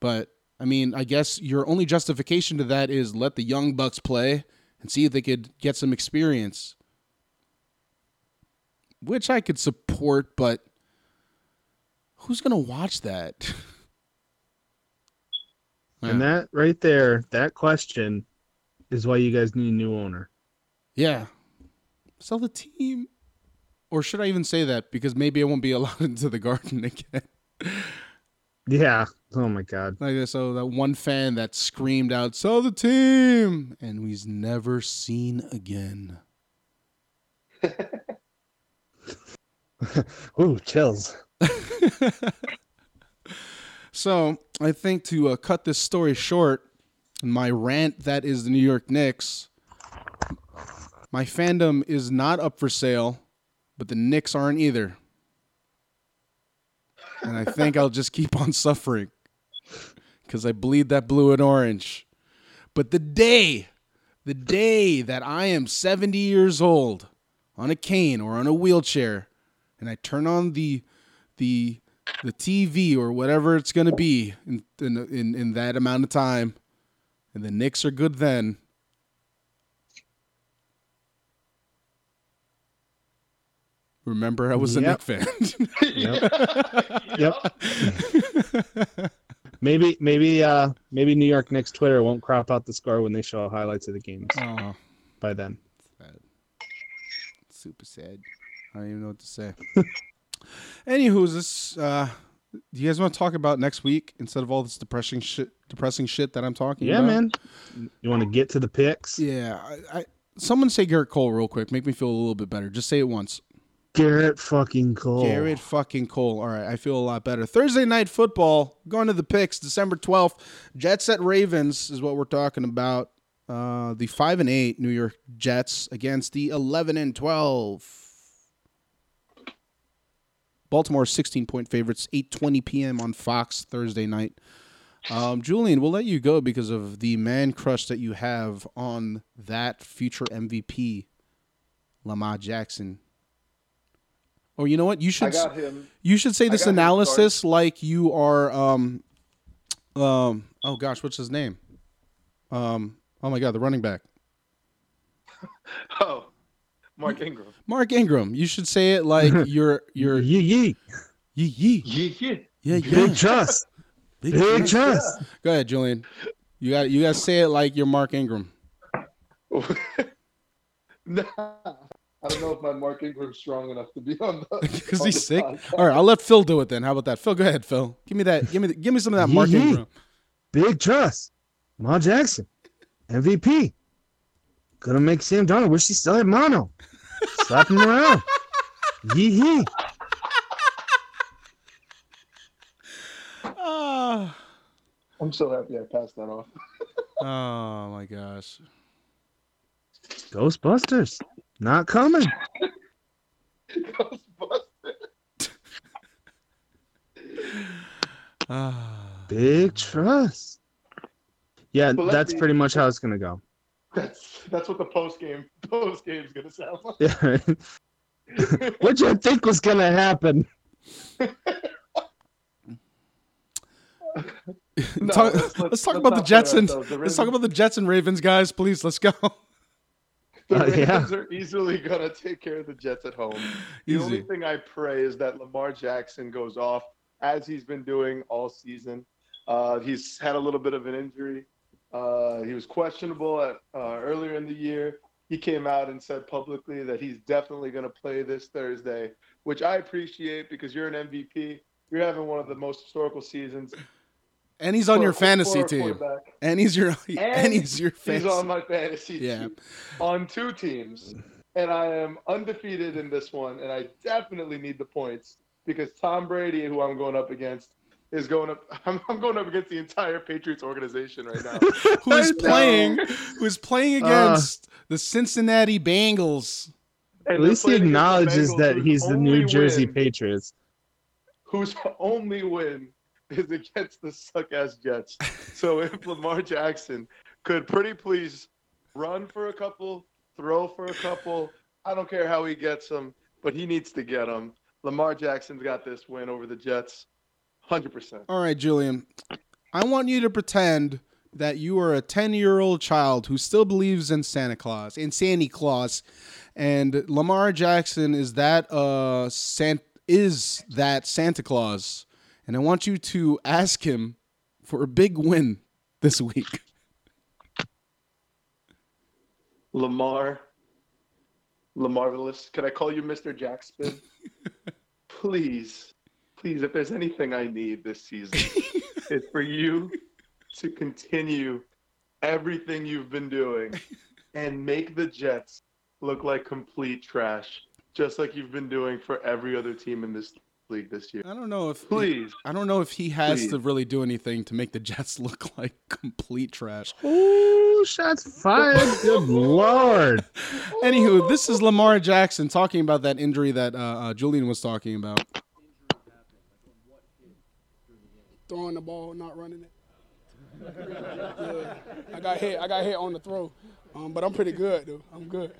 But I mean, I guess your only justification to that is let the young bucks play and see if they could get some experience, which I could support. But who's gonna watch that? And that right there, that question is why you guys need a new owner. yeah, sell the team, or should I even say that because maybe I won't be allowed into the garden again. Yeah. Oh my God. Like so, that one fan that screamed out, "Sell the team," and he's never seen again. Ooh, chills. so I think to uh, cut this story short, my rant that is the New York Knicks. My fandom is not up for sale, but the Knicks aren't either. And I think I'll just keep on suffering because I bleed that blue and orange. But the day, the day that I am 70 years old on a cane or on a wheelchair, and I turn on the the the TV or whatever it's gonna be in in in, in that amount of time, and the Knicks are good then. Remember, I was Yep. a Knick fan. Yep. Maybe, maybe, uh, maybe New York Knicks Twitter won't crop out the score when they show highlights of the games oh, by then. sad. Super sad. I don't even know what to say. Anywho, this uh, do you guys want to talk about next week instead of all this depressing shit, depressing shit that I'm talking Yeah, about? man. You want to get to the picks? Yeah, I, I someone say Gerrit Cole real quick. Make me feel a little bit better. Just say it once. Gerrit fucking Cole. Gerrit fucking Cole. All right, I feel a lot better. Thursday night football. Going to the picks. December twelfth. Jets at Ravens is what we're talking about. Uh, the five and eight New York Jets against the eleven and twelve. Baltimore sixteen point favorites. Eight twenty p.m. on Fox Thursday night. Um, Julian, we'll let you go because of the man crush that you have on that future MVP, Lamar Jackson. Or you know what? You I should got him. you should say this got him analysis like you are um um oh gosh, what's his name? Um oh my god, the running back. Oh, Mark Ingram. Mark Ingram. You should say it like you're you're Yee yee. yee yee. Yeah, yeah. Yeah, yeah. Big trust. Big Big trust. trust. Go ahead, Julian. You got you got to say it like you're Mark Ingram. nah, I don't know if my Mark Ingram's strong enough to be on the. Because on he's the sick. podcast. All right, I'll let Phil do it then. How about that? Phil, go ahead, Phil. Give me that. Give me the, give me some of that Mark Yee yee. Ingram. Big trust. Lamar Jackson. MVP. Gonna make Sam Darnold wish he still had mono. Slap him around. Yee yee. Ah. I'm so happy I passed that off. Oh my gosh. Ghostbusters. Not coming. Ghostbusters. Ah. Big trust. Yeah, Well, that's me- pretty much how it's gonna go. That's that's what the post game post game's gonna sound like. Yeah. What'd you think was gonna happen? No, talk, let's- let's, let's- talk let's about the not Jets play and. The let's talk Ravens- about the Jets and Ravens, guys. Please, let's go. The Uh, yeah. Ravens are easily gonna take care of the Jets at home. The only thing I pray is that Lamar Jackson goes off as he's been doing all season. Uh, he's had a little bit of an injury. Uh, he was questionable at, uh, earlier in the year. He came out and said publicly that he's definitely going to play this Thursday, which I appreciate because you're an MVP. You're having one of the most historical seasons. And he's on for- your fantasy team. And he's your and, And he's your He's on my fantasy Yeah. team on two teams, and I am undefeated in this one, and I definitely need the points because Tom Brady, who I'm going up against, is going up. I'm, I'm going up against the entire Patriots organization right now. who is playing who is playing Uh. against the Cincinnati Bengals. At least he playing against the acknowledges that he's the New Jersey win- Patriots. whose only win is against the suck ass Jets. So if Lamar Jackson could pretty please run for a couple, throw for a couple, I don't care how he gets them, but he needs to get them. Lamar Jackson's got this win over the Jets, hundred percent. All right, Julian. I want you to pretend that you are a 10-year-old child who still believes in Santa Claus, in Santa Claus, and Lamar Jackson is that uh Sant is that Santa Claus. And I want you to ask him for a big win this week. Lamar, Lamarvelous. Can I call you Mr. Jackson? please, please, if there's anything I need this season, it's for you to continue everything you've been doing and make the Jets look like complete trash, just like you've been doing for every other team in this league this year. I don't know if Please. I don't know if he has Please. to really do anything to make the Jets look like complete trash. Ooh, shots fired. Good lord. Anywho, this is Lamar Jackson talking about that injury that uh, uh, Julian was talking about. Throwing the ball, not running it. yeah, I got hit. I got hit on the throw, um, but I'm pretty good though. I'm good.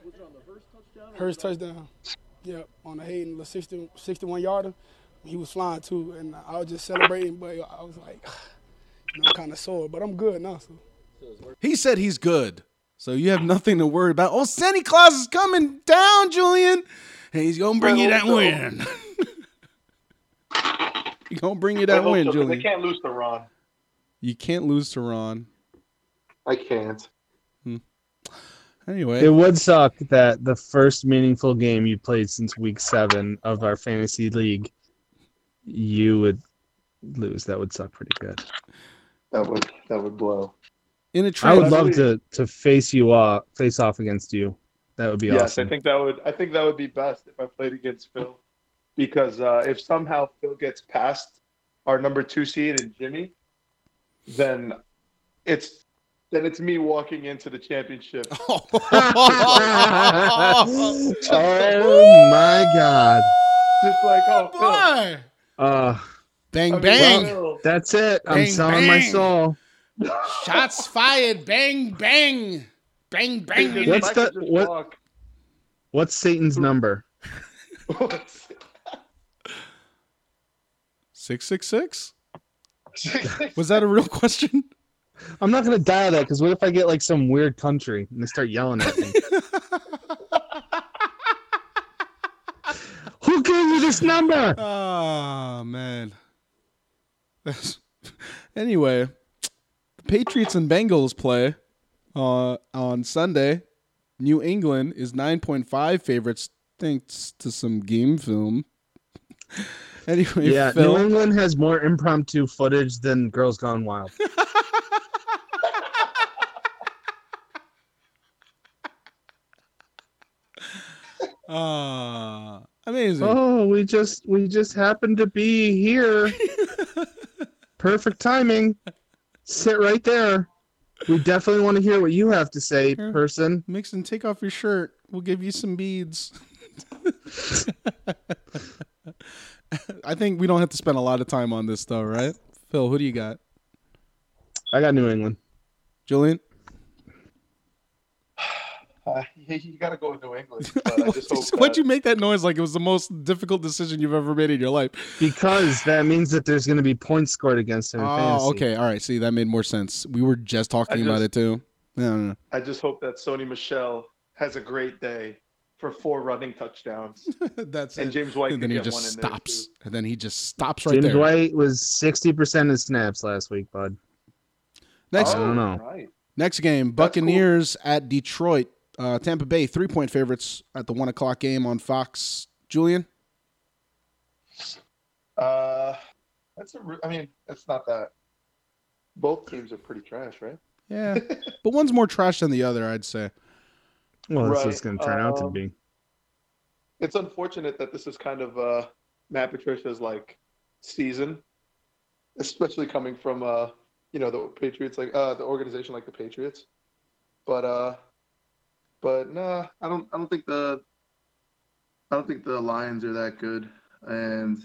Hurst touchdown. Yep, on the Hayden, the 60, 61 yarder. He was flying too, and I was just celebrating, but I was like, you know, kind of sore, but I'm good now. So. He said he's good, so you have nothing to worry about. Oh, Santa Claus is coming down, Julian, and he's gonna bring you that win. he's gonna bring you that win, They Julian. can't lose to Ron. You can't lose to Ron. I can't. Hmm. Anyway, It would suck that the first meaningful game you played since week seven of our fantasy league, you would lose. That would suck pretty good. That would that would blow. in a I trade, I would love to to face you off, face off against you. That would be yes, awesome. Yes, I think that would I think that would be best if I played against Phil, because uh, if somehow Phil gets past our number two seed and Jimmy, then it's then it's me walking into the championship. oh my god. Just like oh Phil, boy, Uh, bang I mean, bang, Phil, that's it. I'm Bang, selling my soul. shots fired, bang bang, bang bang. What's I the- what- What's Satan's number? Six six six. Was that a real question? I'm not gonna dial that because what if I get like some weird country and they start yelling at me? Who gave you this number? Oh man. That's- anyway, the Patriots and Bengals play uh, on Sunday. New England is 9.5 favorites thanks to some game film. anyway, Yeah, Phil, New England has more impromptu footage than Girls Gone Wild. Ah, amazing. Oh, we just we just happened to be here. Perfect timing. Sit right there. We definitely want to hear what you have to say, Sure. person. Mixon, take off your shirt. We'll give you some beads. I think we don't have to spend a lot of time on this, though, right? Phil, who do you got? I got New England. Julian? Uh, you, you got to go with New England. But I just hope Why'd that- you make that noise like it was the most difficult decision you've ever made in your life? Because that means that there's going to be points scored against him in fantasy. Oh, okay. All right. See, that made more sense. We were just talking I about it, too. No, no, no. I just hope that Sony Michel has a great day for four running touchdowns, That's and it. James White And then he just one in there, stops. And then he just stops right James there. White was 60% of snaps last week, bud. Next, I don't know. Oh, Right. Next game, That's cool. Buccaneers at Detroit. Uh, Tampa Bay, three point favorites at the one o'clock game on Fox. Julian? Uh, that's a. re- I mean, it's not that. Both teams are pretty trash, right? Yeah. but one's more trash than the other, I'd say. Well, that's what Right, it's going to turn out to um, be. It's unfortunate that this is kind of uh, Matt Patricia's like season, especially coming from uh, you know, the Patriots, like uh, the organization like the Patriots. But uh, but nah, I don't. I don't think the. I don't think the Lions are that good, and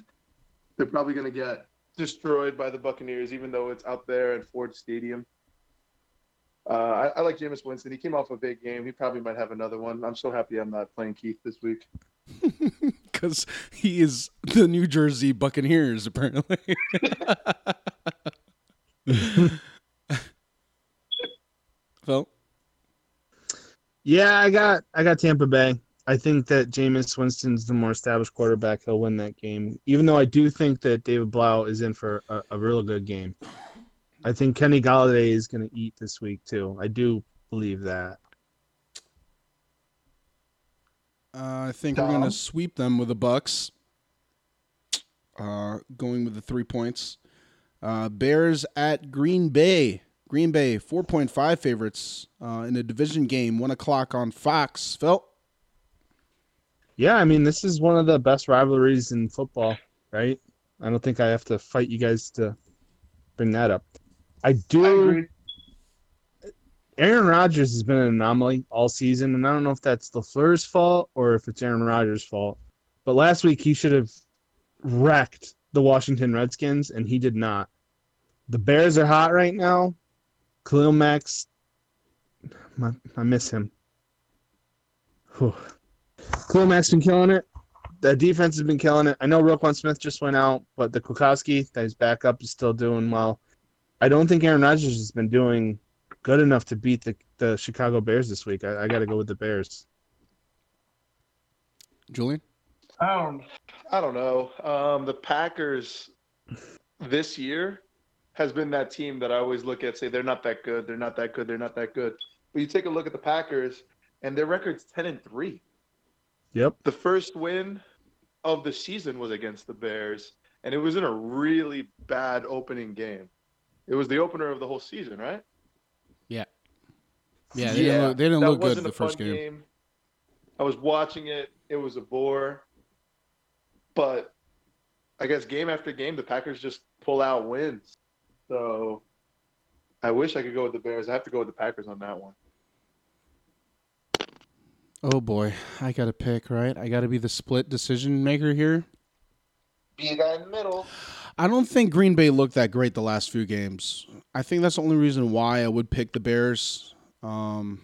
they're probably going to get destroyed by the Buccaneers, even though it's out there at Ford Stadium. Uh, I, I like Jameis Winston. He came off a big game. He probably might have another one. I'm so happy I'm not playing Keith this week. Because he is the New Jersey Buccaneers, apparently. Phil? Yeah, I got I got Tampa Bay. I think that Jameis Winston's the more established quarterback. He'll win that game. Even though I do think that David Blough is in for a, a real good game. I think Kenny Golladay is going to eat this week too. I do believe that. Uh, I think we're going to sweep them with the Bucks. Uh, going with the three points. Uh, Bears at Green Bay. Green Bay, 4.5 favorites uh, in a division game, 1 o'clock on Fox. Phil? Yeah, I mean, this is one of the best rivalries in football, right? I don't think I have to fight you guys to bring that up. I I do. agree. Aaron Rodgers has been an anomaly all season, and I don't know if that's LaFleur's fault or if it's Aaron Rodgers' fault. But last week he should have wrecked the Washington Redskins, and he did not. The Bears are hot right now. Khalil Mack, I, I miss him. Whew. Khalil Mack's been killing it. The defense has been killing it. I know Roquan Smith just went out, but the Kukowski, that his backup, is still doing well. I don't think Aaron Rodgers has been doing good enough to beat the, the Chicago Bears this week. I, I got to go with the Bears. Julian? I don't, I don't know. Um, the Packers this year has been that team that I always look at, say they're not that good, they're not that good, they're not that good. But you take a look at the Packers, and their record's ten and three. Yep. The first win of the season was against the Bears, and it was in a really bad opening game. It was the opener of the whole season, right? Yeah. Yeah, they didn't look, they didn't look good wasn't the first fun game. I was watching it. It was a bore. But I guess game after game, the Packers just pull out wins. So I wish I could go with the Bears. I have to go with the Packers on that one. Oh boy, I got to pick, right? I got to be the split decision maker here. Be a guy in the middle. I don't think Green Bay looked that great the last few games. I think that's the only reason why I would pick the Bears. Um,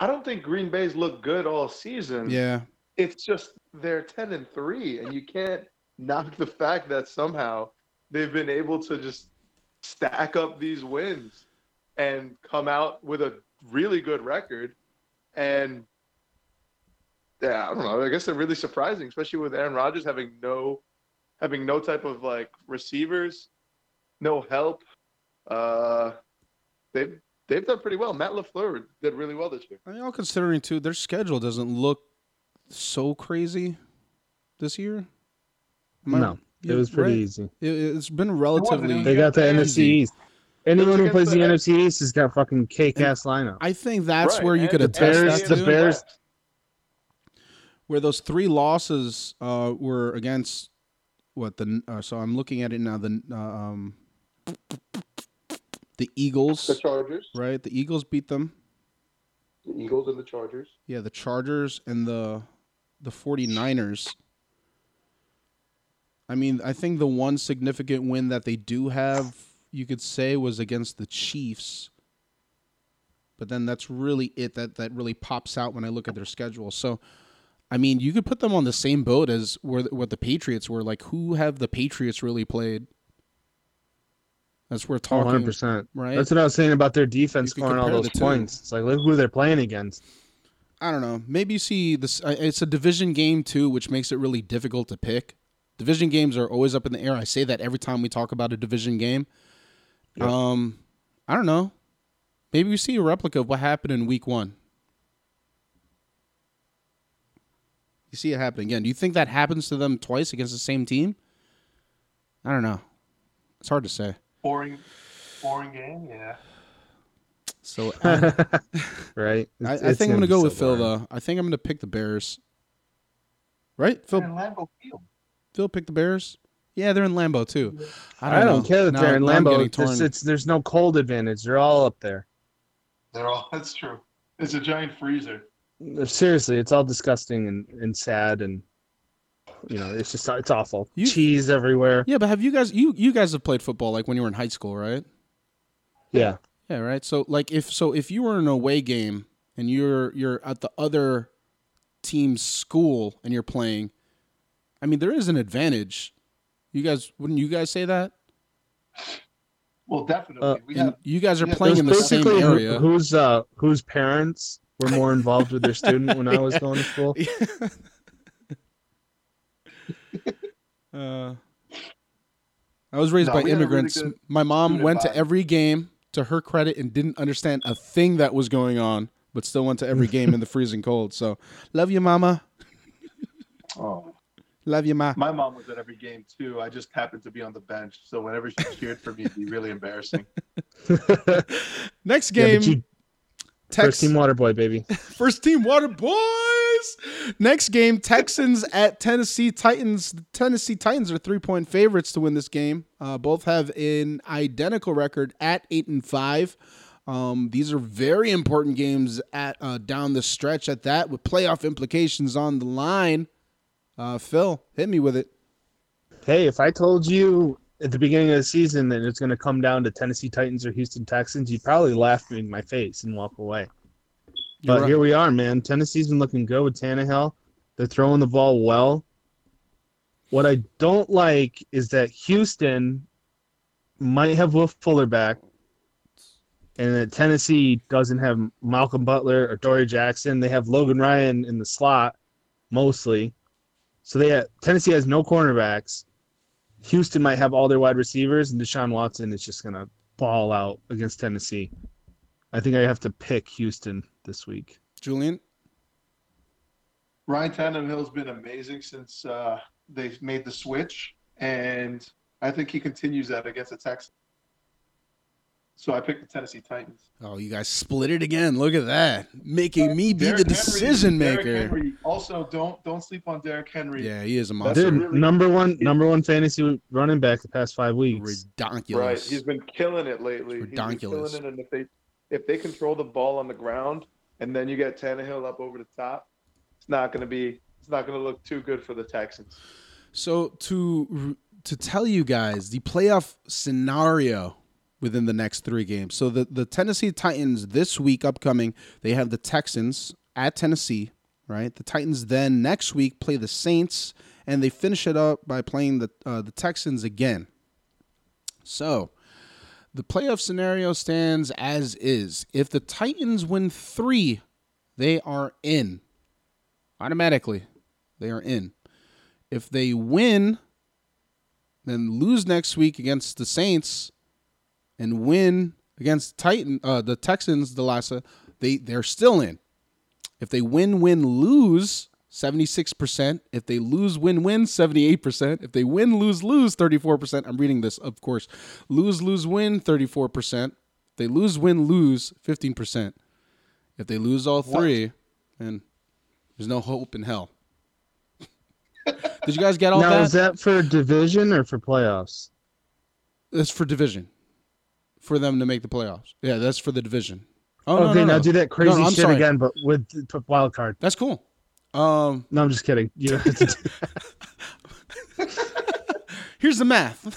I don't think Green Bay's looked good all season. yeah, It's just they're 10 and 3, and you can't knock the fact that somehow they've been able to just stack up these wins and come out with a really good record. And yeah, I don't know. I guess they're really surprising, especially with Aaron Rodgers having no having no type of like receivers, no help. Uh they've they've done pretty well. Matt LaFleur did really well this year. I mean, all considering too, their schedule doesn't look so crazy this year. Am No, yeah, it was pretty right? easy. It, it's been relatively. They got the NFC East. Anyone who plays the the- NFC East has got fucking cake ass lineup. I think that's Right, where you and could the attest Bears- that the. Bears- where those three losses uh, were against what the uh, so I'm looking at it now the uh, um the Eagles. The Chargers, right the Eagles beat them. The Eagles and the Chargers. yeah the Chargers and the the 49ers I mean I think the one significant win that they do have you could say was against the Chiefs. But then that's really it that that really pops out when I look at their schedule. So I mean, you could put them on the same boat as where what the Patriots were. Like, who have the Patriots really played? That's we're talking, 100. percent right? That's what I was saying about their defense scoring all those points. It's like look who they're playing against. I don't know. Maybe you see this. uh, It's a division game too, which makes it really difficult to pick. Division games are always up in the air. I say that every time we talk about a division game. Yep. Um, I don't know. Maybe we see a replica of what happened in Week One. You see it happen again. Do you think that happens to them twice against the same team? I don't know. It's hard to say. Boring, boring game. Yeah. So I, right? I, It's- I it's think I'm gonna gonna go be with so Phil boring. though. I think I'm gonna pick the Bears. Right? Phil And Lambeau Field. Phil picked the Bears. Yeah, they're in Lambeau too. I I don't, don't, care that Now- they're in now I'm Lambeau. It's, it's, there's no cold advantage. They're all up there. They're all. That's true. It's a giant freezer. Seriously, it's all disgusting and, and sad and you know it's just it's awful. You- Cheese everywhere. Yeah, but have you guys you you guys have played football like when you were in high school, right? Yeah. Yeah, right. So like if so if you were in an away game and you're you're at the other team's school and you're playing, I mean there is an advantage. You guys wouldn't you guys say that? Well, definitely. Uh, we have. you guys are yeah, playing in the same basically who- area. whose uh whose parents were more involved with their student when I was going to school. uh, I was raised No, by we had a really immigrants. My mom student went to every game to her credit and didn't understand a thing that was going on, but still went to every game in the freezing cold. So, love you, mama. Oh. Love you, ma. My mom was at every game too. I just happened to be on the bench, so whenever she cheered for me, it'd be really embarrassing. Next Yeah, game, but you, first team water boy, baby. first team water boys. boys. Next game, Texans at Tennessee Titans. The Tennessee Titans are three point favorites to win this game. Uh, both have an identical record at eight and five. Um, these are very important games at uh, down the stretch at that with playoff implications on the line. Uh, Phil, hit me with it. Hey, if I told you at the beginning of the season that it's going to come down to Tennessee Titans or Houston Texans, you'd probably laugh me in my face and walk away. You're But right. here we are, man. Tennessee's been looking good with Tannehill. They're throwing the ball well. What I don't like is that Houston might have Wolf Fuller back, and that Tennessee doesn't have Malcolm Butler or Dory Jackson. They have Logan Ryan in the slot mostly. So they have, Tennessee has no cornerbacks. Houston might have all their wide receivers, and Deshaun Watson is just gonna ball out against Tennessee. I think I have to pick Houston this week. Julian. Ryan Tannehill's been amazing since uh, they made the switch, and I think he continues that against the Texans. So I picked the Tennessee Titans. Oh, you guys split it again. Look at that, making me be Derrick the decision Derrick maker. Henry. Also, don't don't sleep on Derrick Henry. Yeah, he is a That's monster. Dude, really- number one, number one fantasy running back the past five weeks. Ridiculous. Right, he's been killing it lately. It's He's been ridiculous. killing it, and if they if they control the ball on the ground, and then you get Tannehill up over the top, it's not going to be it's not going to look too good for the Texans. So to to tell you guys the playoff scenario within the next three games. So the the Tennessee Titans this week upcoming, they have the Texans at Tennessee, right? The Titans then next week play the Saints, and they finish it up by playing the uh, the Texans again. So the playoff scenario stands as is. If the Titans win three, they are in automatically. They are in. If they win, then lose next week against the Saints, and win against Titan, uh, the Texans, the last, uh, they they're still in. If they win, win, lose, seventy six percent. If they lose, win, win, seventy eight percent. If they win, lose, lose, thirty four percent. I'm reading this, of course. Lose, lose, win, thirty four percent. They lose, win, lose, fifteen percent. If they lose all three, then there's no hope in hell. Did you guys get all now, is that for division or for playoffs? It's for division. For them to make the playoffs. Yeah, that's for the division. Oh, no, okay, no, now do that crazy No, I'm shit sorry. again, but with wild card. That's cool. Um, No, I'm just kidding. You don't have to do- here's the math.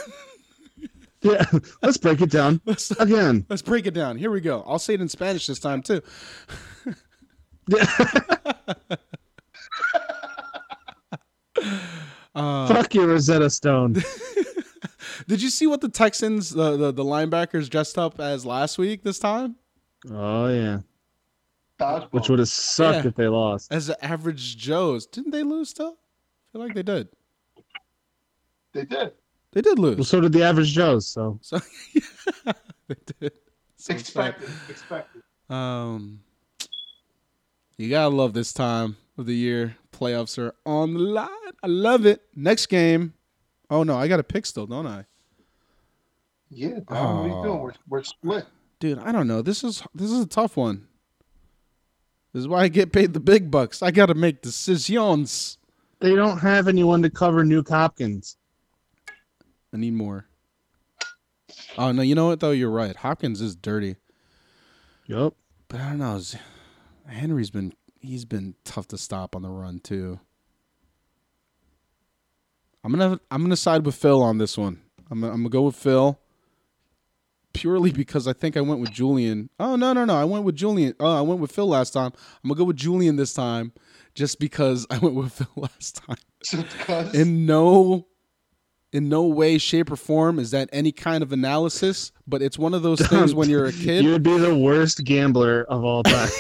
yeah, let's break it down let's, again. let's break it down. Here we go. I'll say it in Spanish this time too. Uh, Fuck you, Rosetta Stone. Did you see what the Texans, the, the the linebackers, dressed up as last week? This time Oh yeah, Dodgeball. which would have sucked Yeah. if they lost. as the average Joes. Didn't they lose still? I feel like they did. they did. They did Well, lose. so did the average Joes. So So they did. So Expected. Expected. Um, you gotta love this time of the year. Playoffs are on the line. I love it. Next game. Oh no, I got a pick still, don't I? Yeah. Dom, what are you Oh. doing? We're, we're split. Dude, I don't know. This is this is a tough one. This is why I get paid the big bucks. I gotta make decisions. they don't have anyone to cover Nuke Hopkins. I need more. Oh no, you know what though? You're right. Hopkins is dirty, Yup. but I don't know. Henry's been he's been tough to stop on the run too. I'm gonna I'm gonna side with Phil on this one. I'm gonna, I'm gonna go with Phil purely because I think I went with Julian. Oh no no no! I went with Julian. Oh, I went with Phil last time. I'm gonna go with Julian this time, just because I went with Phil last time. Because In no in no way, shape, or form is that any kind of analysis, but it's one of those things when you're a kid. You would be the worst gambler of all time.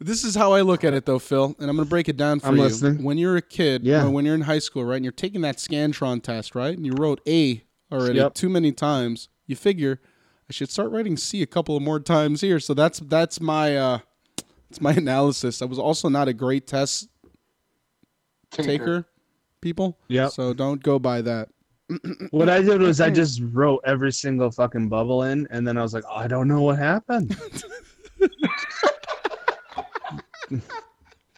This is how I look at it, though, Phil, and I'm going to break it down for I'm you. listening. When you're a kid, Yeah. or when you're in high school, right, and you're taking that Scantron test, right, and you wrote A already Yep. too many times, you figure I should start writing C a couple of more times here. So that's that's my uh, that's my analysis. I was also not a great test Tinker. taker, people. Yeah. So don't go by that. what I did was I just wrote every single fucking bubble in, and then I was like, oh, I don't know what happened.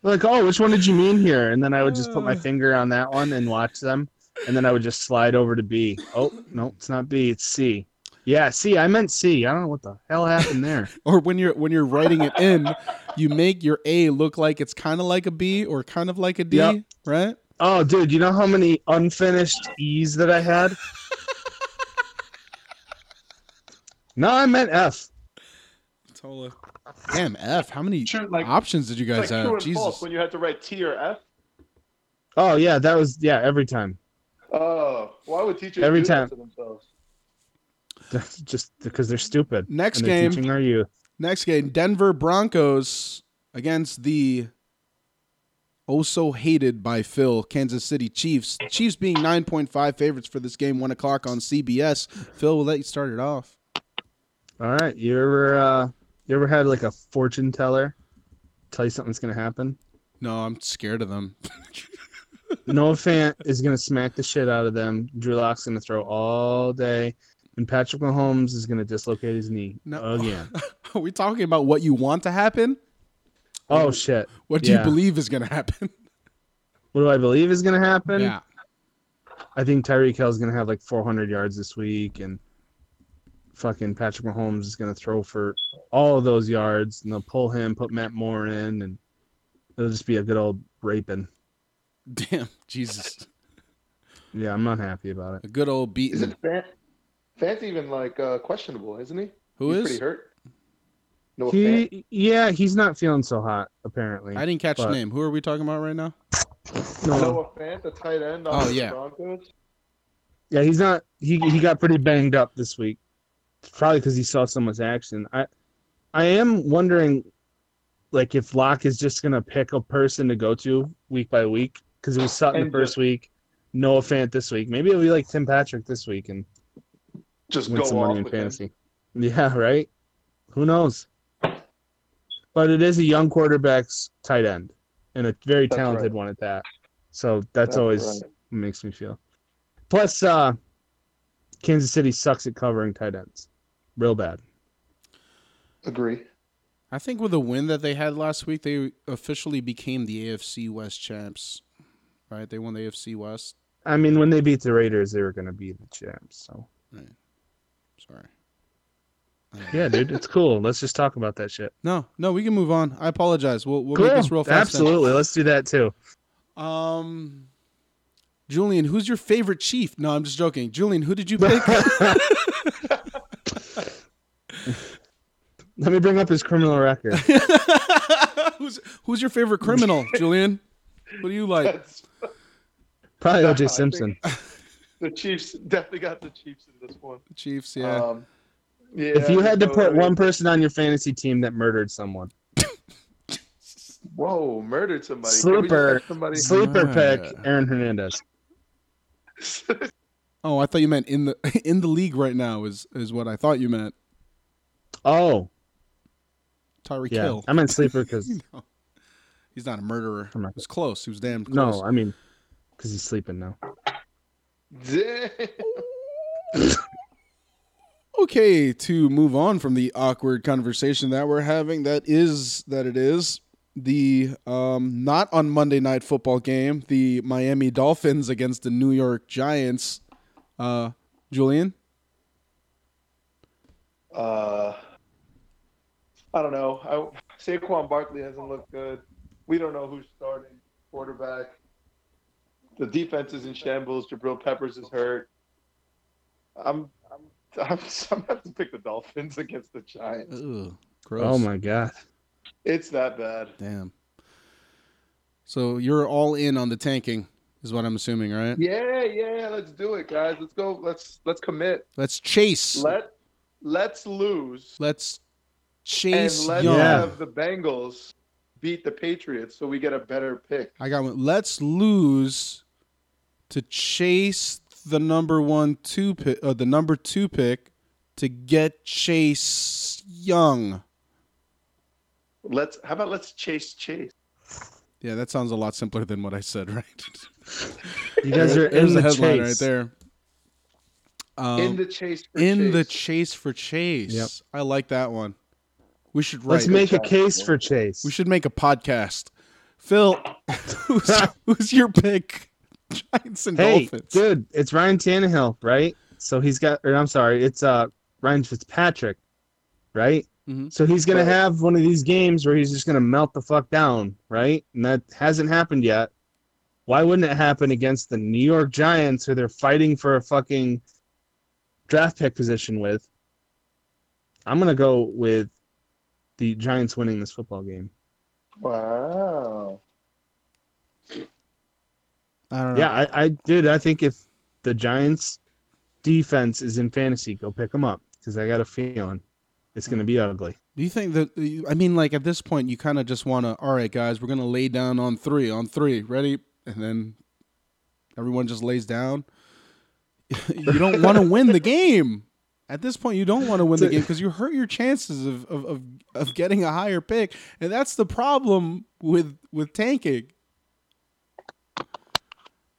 like, oh, which one did you mean here? And then I would just put my finger on that one and watch them, and then I would just slide over to B. Oh no, it's not B, it's C. Yeah, C. I meant C. I don't know what the hell happened there. Or when you're when you're writing it in, you make your A look like it's kind of like a B or kind of like a D, Yep. right? Oh, dude, you know how many unfinished E's that I had? no, I meant F. Totally. Damn F. How many True, like- options did you guys like have? Jesus. when you had to write T or F. Oh yeah, that was yeah every time. Oh, why would teachers Every do time. to themselves? Just because they're stupid. Next and they're game. teaching our youth. Next game, Denver Broncos against the oh so hated by Phil Kansas City Chiefs. Chiefs being 9.5 favorites for this game, 1 o'clock on CBS. Phil, we'll let you start it off. All right, you ever uh, you ever had like a fortune teller tell you something's gonna happen? No, I'm scared of them. Noah Fant is gonna smack the shit out of them. Drew Lock's gonna throw all day, and Patrick Mahomes is gonna dislocate his knee No. again. Are we talking about what you want to happen? Oh shit! What do you believe is going to happen? What do I believe is gonna happen? yeah. I think Tyreek Hill's gonna have like 400 yards this week, and fucking Patrick Mahomes is gonna throw for all of those yards, and they'll pull him, put Matt Moore in, and it'll just be a good old raping. Damn, Jesus. Yeah, I'm not happy about it. A good old beat. Is it Fant? Fant's even like uh, questionable, isn't he? Who He's is? pretty hurt. No Fant. He, yeah, he's not feeling so hot apparently. I didn't catch the name. Who are we talking about right now? No, Noah Fant, the tight end on Oh, the yeah. Broncos. yeah, he's not. He he got pretty banged up this week, probably because he saw so much action. I I am wondering, like, if Lock is just gonna pick a person to go to week by week because it was Sutton the first just- week, Noah Fant this week. Maybe it'll be like Tim Patrick this week and Just win go some money in with him. fantasy. Yeah, right. Who knows? But it is a young quarterback's tight end, and a very That's talented right. one at that. So that's, That's always right. makes me feel. Plus, uh, Kansas City sucks at covering tight ends, real bad. Agree. I think with the win that they had last week, they officially became the AFC West champs. Right? They won the AFC West. I mean, when they beat the Raiders, they were going to be the champs. So Sorry. yeah, dude, it's cool. Let's just talk about that shit. No, no, we can move on. I apologize. We'll we'll make this real fast. then. Absolutely, let's do that too. Um, Julian, who's your favorite chief? No, I'm just joking. Julian, who did you pick? Let me bring up his criminal record. who's who's your favorite criminal, Julian? What do you like? That's, Probably I OJ think- Simpson. the Chiefs definitely got the Chiefs in this one. The Chiefs, yeah. Um, yeah. If you had to so, put mean- one person on your fantasy team that murdered someone, whoa, murdered somebody. Can we just Sleeper. somebody. sleeper Ah. pick Aaron Hernandez. oh, I thought you meant in the in the league right now is is what I thought you meant. Oh, Tyreek yeah. Hill. I meant sleeper because He's not a murderer. Come on. It was close. He was damn close. no, I mean because he's sleeping now. Damn. Okay, to move on from the awkward conversation that we're having, that is that it is the um, not on Monday night football game, the Miami Dolphins against the New York Giants. Uh, Julian, Uh, I don't know. I, Saquon Barkley hasn't looked good. We don't know who's starting quarterback. The defense is in shambles. Jabril Peppers is hurt. I'm I'm I'm, I'm have to pick the Dolphins against the Giants. Ugh, gross. Oh my god. It's that bad. damn. So you're all in on the tanking, is what I'm assuming, right? Yeah, yeah. Let's do it, guys. Let's go. Let's let's commit. Let's chase. Let let's lose Let's chase and let's Young. Yeah. have the Bengals beat the Patriots so we get a better pick. I got one. Let's lose to chase the number one two pick, uh, the number two pick to get Chase Young. Let's how about let's chase Chase. Yeah, that sounds a lot simpler than what I said, right? You guys are in the the headline chase. right there. Um, in the chase for in Chase. the chase for Chase. Yep. I like that one. We should Let's make a case for Chase. we should make a podcast. Phil, who's, who's your pick? Giants and Hey, Dolphins. dude, it's Ryan Tannehill, right? So he's got, or I'm sorry, it's uh Ryan Fitzpatrick, right? Mhm. So he's gonna have one of these games where he's just gonna melt the fuck down, right? And that hasn't happened yet. Why wouldn't it happen against the New York Giants, who they're fighting for a fucking draft pick position with? I'm gonna go with the Giants winning this football game. Wow. I don't know. Yeah, I, I did. I think if the Giants defense is in fantasy, go pick them up because I got a feeling it's going to be ugly. Do you think that? I mean, like at this point, you kind of just want to. All right, guys, we're gonna lay down on three, on three, ready, and then everyone just lays down. you don't want to win the game. At this point, you don't want to win the game because you hurt your chances of, of, of, of getting a higher pick, and that's the problem with with tanking.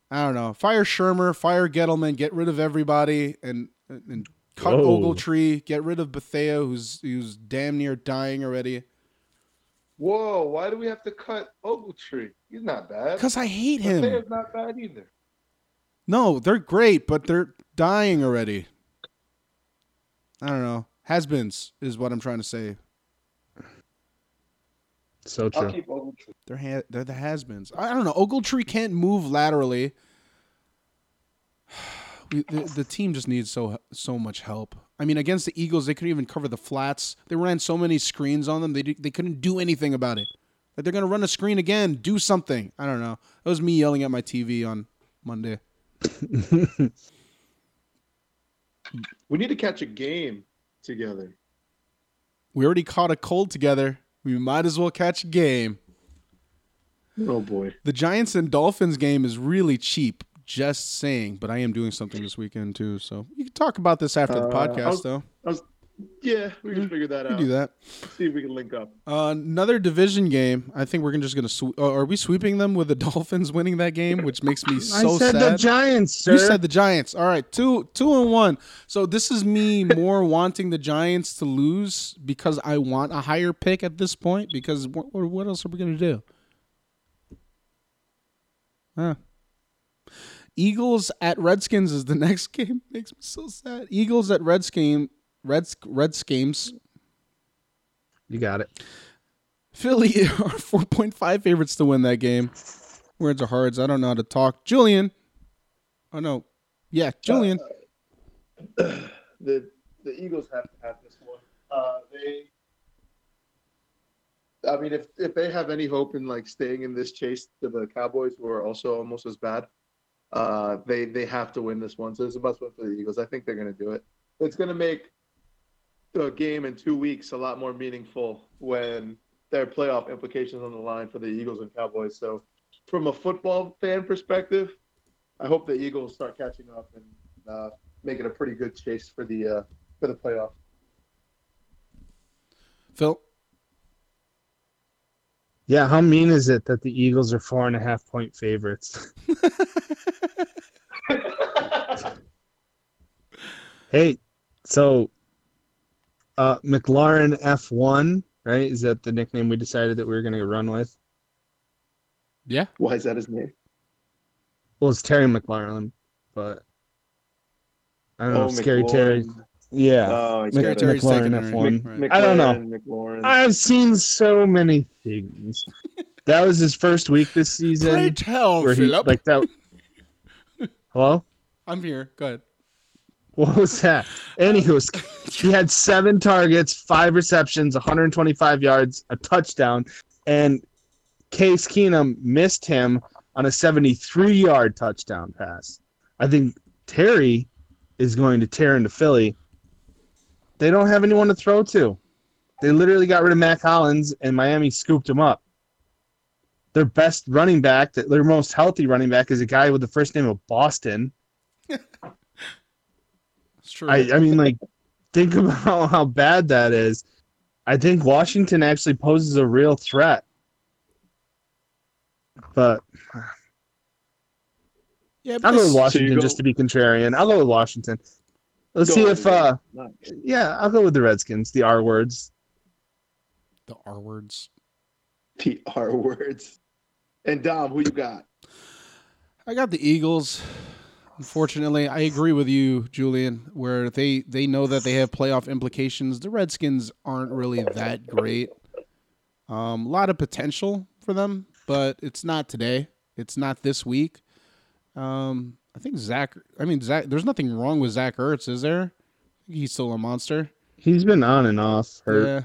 I don't know. Fire Shurmur, fire Gettleman, get rid of everybody, and and cut Whoa. Ogletree, get rid of Bethea, who's who's damn near dying already. Whoa, why do we have to cut Ogletree? He's not bad. Because I hate him. Thea's not bad either. No, they're great, but they're dying already. I don't know. Has-beens is what I'm trying to say. So I'll true. keep They're ha- they're the has-beens. I I don't know. Ogletree can't move laterally. We, the, the team just needs so so much help. I mean, against the Eagles, they couldn't even cover the flats. They ran so many screens on them. They they couldn't do anything about it. Like they're gonna run a screen again. Do something. I don't know. That was me yelling at my TV on Monday. We need to catch a game together. We already caught a cold together. We might as well catch a game. Oh boy. The Giants and Dolphins game is really cheap. Just saying, but I am doing something this weekend too, so you can talk about this after the Uh, podcast, I'll- though. Yeah, we can figure that We out. can do that. See if we can link up. Uh, another division game. I think we're gonna- just going to. Sw- uh, are we sweeping them with the Dolphins winning that game, which makes me so I said sad? the Giants, sir. You said the Giants. All right, two, two and one. So this is me more wanting the Giants to lose because I want a higher pick at this point. Because what, what else are we gonna do? Huh. Eagles at Redskins is the next game. Makes me so sad. Eagles at Redskins. Reds Redskins. you got it. Philly are four point five favorites to win that game. Words are hard. I don't know how to talk. Julian. Oh no. Yeah, Julian. the the Eagles have to have this one. Uh, they, I mean, if if they have any hope in like staying in this chase to the Cowboys, who are also almost as bad, uh, they they have to win this one. So it's a must win for the Eagles. I think they're going to do it. It's going to make the game in two weeks a lot more meaningful when there are playoff implications on the line for the Eagles and Cowboys. So, from a football fan perspective, I hope the Eagles start catching up and uh, make it a pretty good chase for the uh, for the playoff. Phil. Yeah, how mean is it that the Eagles are four and a half point favorites? hey, so uh McLaurin F1, right? Is that the nickname we decided that we were going to run with? Yeah. Why is that his name? Well, it's Terry McLaurin, but I don't know. Oh, Scary McLaurin. Terry. Yeah. Oh, he's Mc- Scary got. Terry's McLaurin taking it F1. already. Mc- Right. I don't know. McLaurin, McLaurin. I've seen so many things. That was his first week this Pray season. tell, Where he, Philip. like that. Hello? I'm here. Go ahead. What was that? Anywho, he had seven targets, five receptions, 125 yards, a touchdown, and Case Keenum missed him on a 73 yard touchdown pass. I think Terry is going to tear into Philly. They don't have anyone to throw to. They literally got rid of Mack Hollins, and Miami scooped him up. Their best running back, their most healthy running back, is a guy with the first name of Boston. It's true. I, I mean, like, think about how bad that is. I think Washington actually poses a real threat. But yeah, but I'll go with Washington go- just to be contrarian. I'll go with Washington. Let's see Go if, uh, Nice. yeah, I'll go with the Redskins, the R words. The R words. The R words. And Dom, who you got? I got the Eagles. Unfortunately, I agree with you, Julian, where they they know that they have playoff implications. The Redskins aren't really that great. Um, a lot of potential for them, but it's not today. It's not this week. Um, I think Zach. I mean, Zach. There's nothing wrong with Zach Ertz, is there? He's still a monster. He's been on and off. Hurt. Yeah,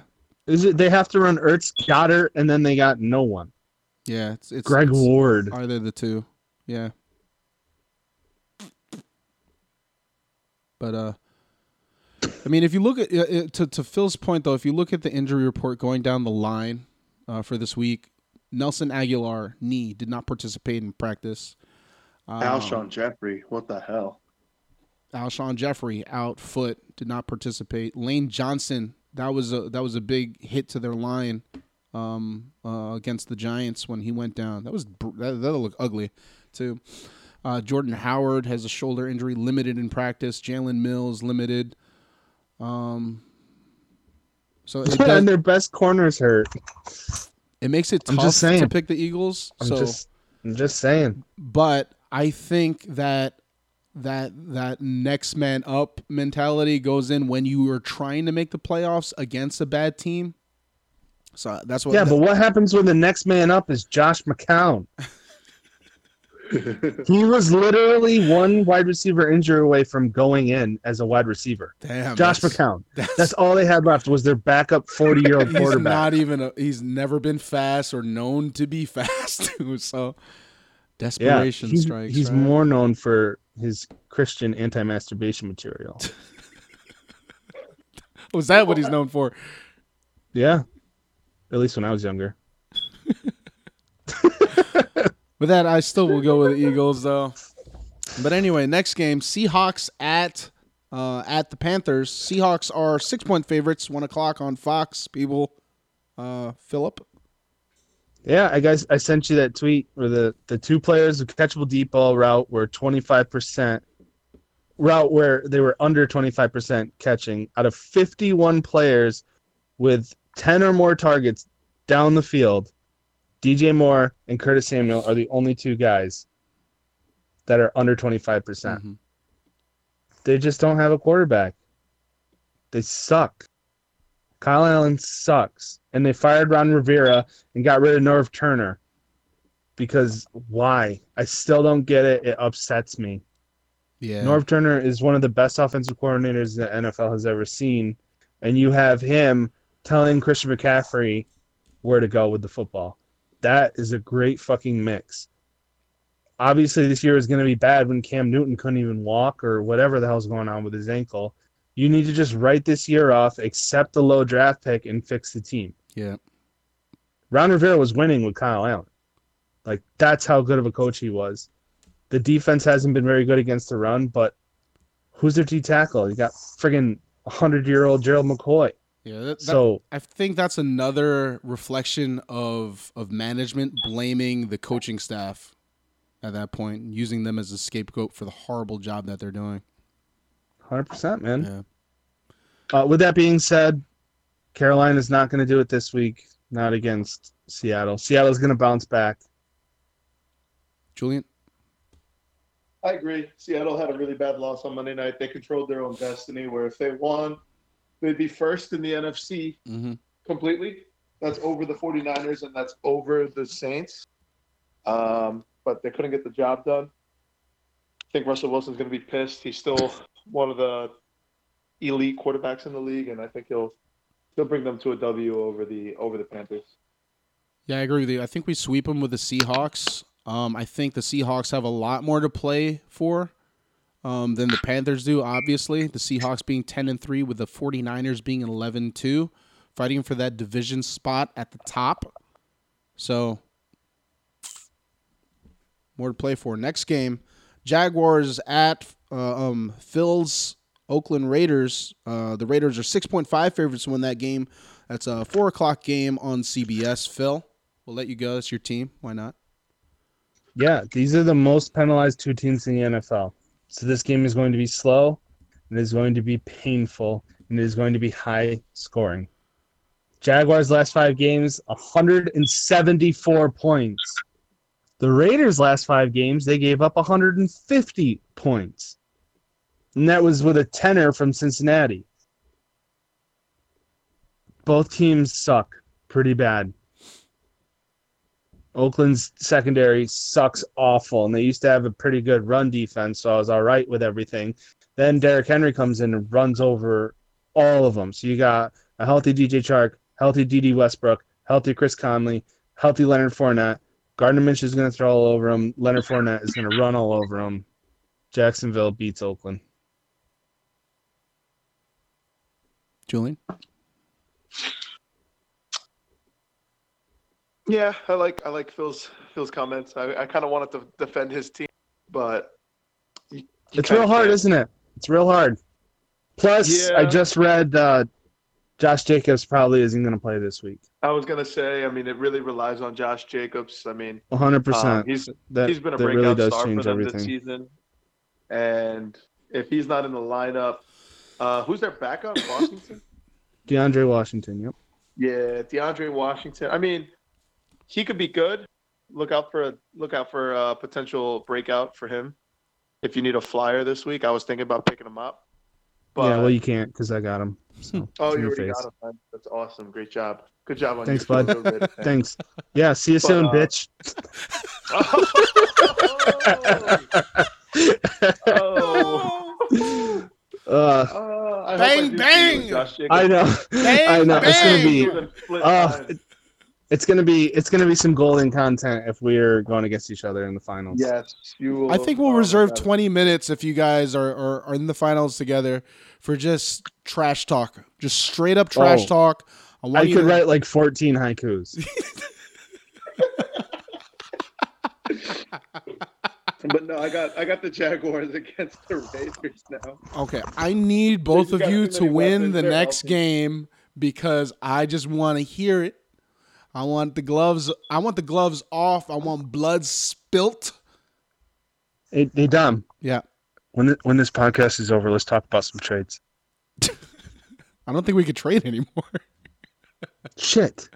Is it? They have to run Ertz, Goedert, and then they got no one. yeah. It's, it's Greg it's, Ward. Are they the two? Yeah. But uh, I mean, if you look at uh, uh, to to Phil's point though, if you look at the injury report going down the line uh, for this week, Nelson Agholor knee did not participate in practice. Um, Alshon Jeffery. What the hell? Alshon Jeffery out foot did not participate. Lane Johnson that was a that was a big hit to their line um, uh, against the Giants when he went down. That was that that'll look ugly too. Uh, Jordan Howard has a shoulder injury, limited in practice. Jalen Mills limited. Um, so and their best corners hurt. it makes it tough to pick the Eagles. I'm so, just, I'm just saying. but I think that that that next man up mentality goes in when you are trying to make the playoffs against a bad team. So that's what. Yeah, but what happens when the next man up is Josh McCown? he was literally one wide receiver injury away from going in as a wide receiver. damn, Josh that's- McCown. That's, That's all they had left was their backup 40 year old he's quarterback. not even. A, he's never been fast or known to be fast. so yeah, desperation he's, strikes. he's right? more known for his Christian anti masturbation material. Was that what he's known for? yeah, at least when I was younger. With that, I still will go with the Eagles though. But anyway, next game: Seahawks at uh, at the Panthers. Seahawks are six point favorites. One o'clock on Fox. People, uh, Philip. Yeah, I guys, I sent you that tweet where the the two players of catchable deep ball route were 25 percent route where they were under 25 percent catching out of 51 players with 10 or more targets down the field. DJ Moore and Curtis Samuel are the only two guys that are under 25 percent. Mhm. They just don't have a quarterback. They suck. Kyle Allen sucks. And they fired Ron Rivera and got rid of Norv Turner. Because why? I still don't get it. It upsets me. Yeah. Norv Turner is one of the best offensive coordinators the NFL has ever seen. And you have him telling Christian McCaffrey where to go with the football. That is a great fucking mix. Obviously, this year is going to be bad when Cam Newton couldn't even walk or whatever the hell's going on with his ankle. You need to just write this year off, accept the low draft pick, and fix the team. yeah. Ron Rivera was winning with Kyle Allen. Like that's how good of a coach he was. The defense hasn't been very good against the run, but who's their D tackle? You got friggin' hundred year old Gerald McCoy. Yeah. That, that- So I think that's another reflection of of management blaming the coaching staff at that point, using them as a scapegoat for the horrible job that they're doing. hundred percent, man. Yeah. Uh, with that being said, Carolina is not going to do it this week. Not against Seattle. Seattle's going to bounce back. Julian. I agree. Seattle had a really bad loss on Monday night. They controlled their own destiny. Where if they won, they'd be first in the NFC Mm-hmm. completely. That's over the 49ers and that's over the Saints. Um, but they couldn't get the job done. I think Russell Wilson's going to be pissed. He's still one of the elite quarterbacks in the league, and I think he'll he'll bring them to a W over the over the Panthers. Yeah, I agree with you. I think we sweep them with the Seahawks. Um, I think the Seahawks have a lot more to play for um, than the Panthers do, obviously. The Seahawks being 10 and 3 with the 49ers being 11 2, fighting for that division spot at the top. So, more to play for. Next game Jaguars at uh, um, Phil's Oakland Raiders. Uh, the Raiders are 6.5 favorites to win that game. That's a 4 o'clock game on CBS. Phil, we'll let you go. That's your team. Why not? Yeah, these are the most penalized two teams in the NFL. So this game is going to be slow, and it is going to be painful, and it is going to be high scoring. Jaguars last five games, 174 points. The Raiders last five games, they gave up 150 points. And that was with a tenor from Cincinnati. Both teams suck pretty bad. Oakland's secondary sucks awful, and they used to have a pretty good run defense, so I was all right with everything. Then Derrick Henry comes in and runs over all of them. So you got a healthy DJ Chark, healthy Dede Westbrook, healthy Chris Conley, healthy Leonard Fournette. Gardner Minshew is going to throw all over him. Leonard Fournette is going to run all over him. Jacksonville beats Oakland. Julian? Yeah, I like I like Phil's Phil's comments. I, I kind of wanted to defend his team, but you, you It's real hard, can't. isn't it? It's real hard. Plus, I just read uh, Josh Jacobs probably isn't going to play this week. I was gonna say, I mean, it really relies on Josh Jacobs. I mean, 100%. um, he's that, he's been a breakout really does star for change them this everything. season, and if he's not in the lineup, uh, who's their backup? Washington. DeAndre Washington, yep. Yeah, DeAndre Washington. I mean, he could be good. Look out for a look out for a potential breakout for him. If you need a flyer this week, I was thinking about picking him up. But yeah, well, you can't because I got him. So, oh, you your already face. got him. man. That's awesome. Great job. Good job on Thanks, your bud. Raiders. Thanks. Yeah, see you But, soon, uh, bitch. oh. Uh, Uh, I I Bang, do see you bang! with Josh Jacobs. I know. Bang, I know. It's gonna be. Uh, time. It's gonna be. It's gonna be some golden content if we're going against each other in the finals. yes, you. Will, I think we'll reserve God. 20 minutes if you guys are, are, are in the finals together for just trash talk. Just straight up trash Oh. talk. I, I could to- write like 14 haikus. But no, I got I got the Jaguars against the Raiders now. Okay, I need both of you to win the next game because I just want to hear it. I want the gloves. I want the gloves off. I want blood spilt. hey, hey, Dom. Yeah, When th- when this podcast is over, let's talk about some trades. I don't think we could trade anymore. Shit.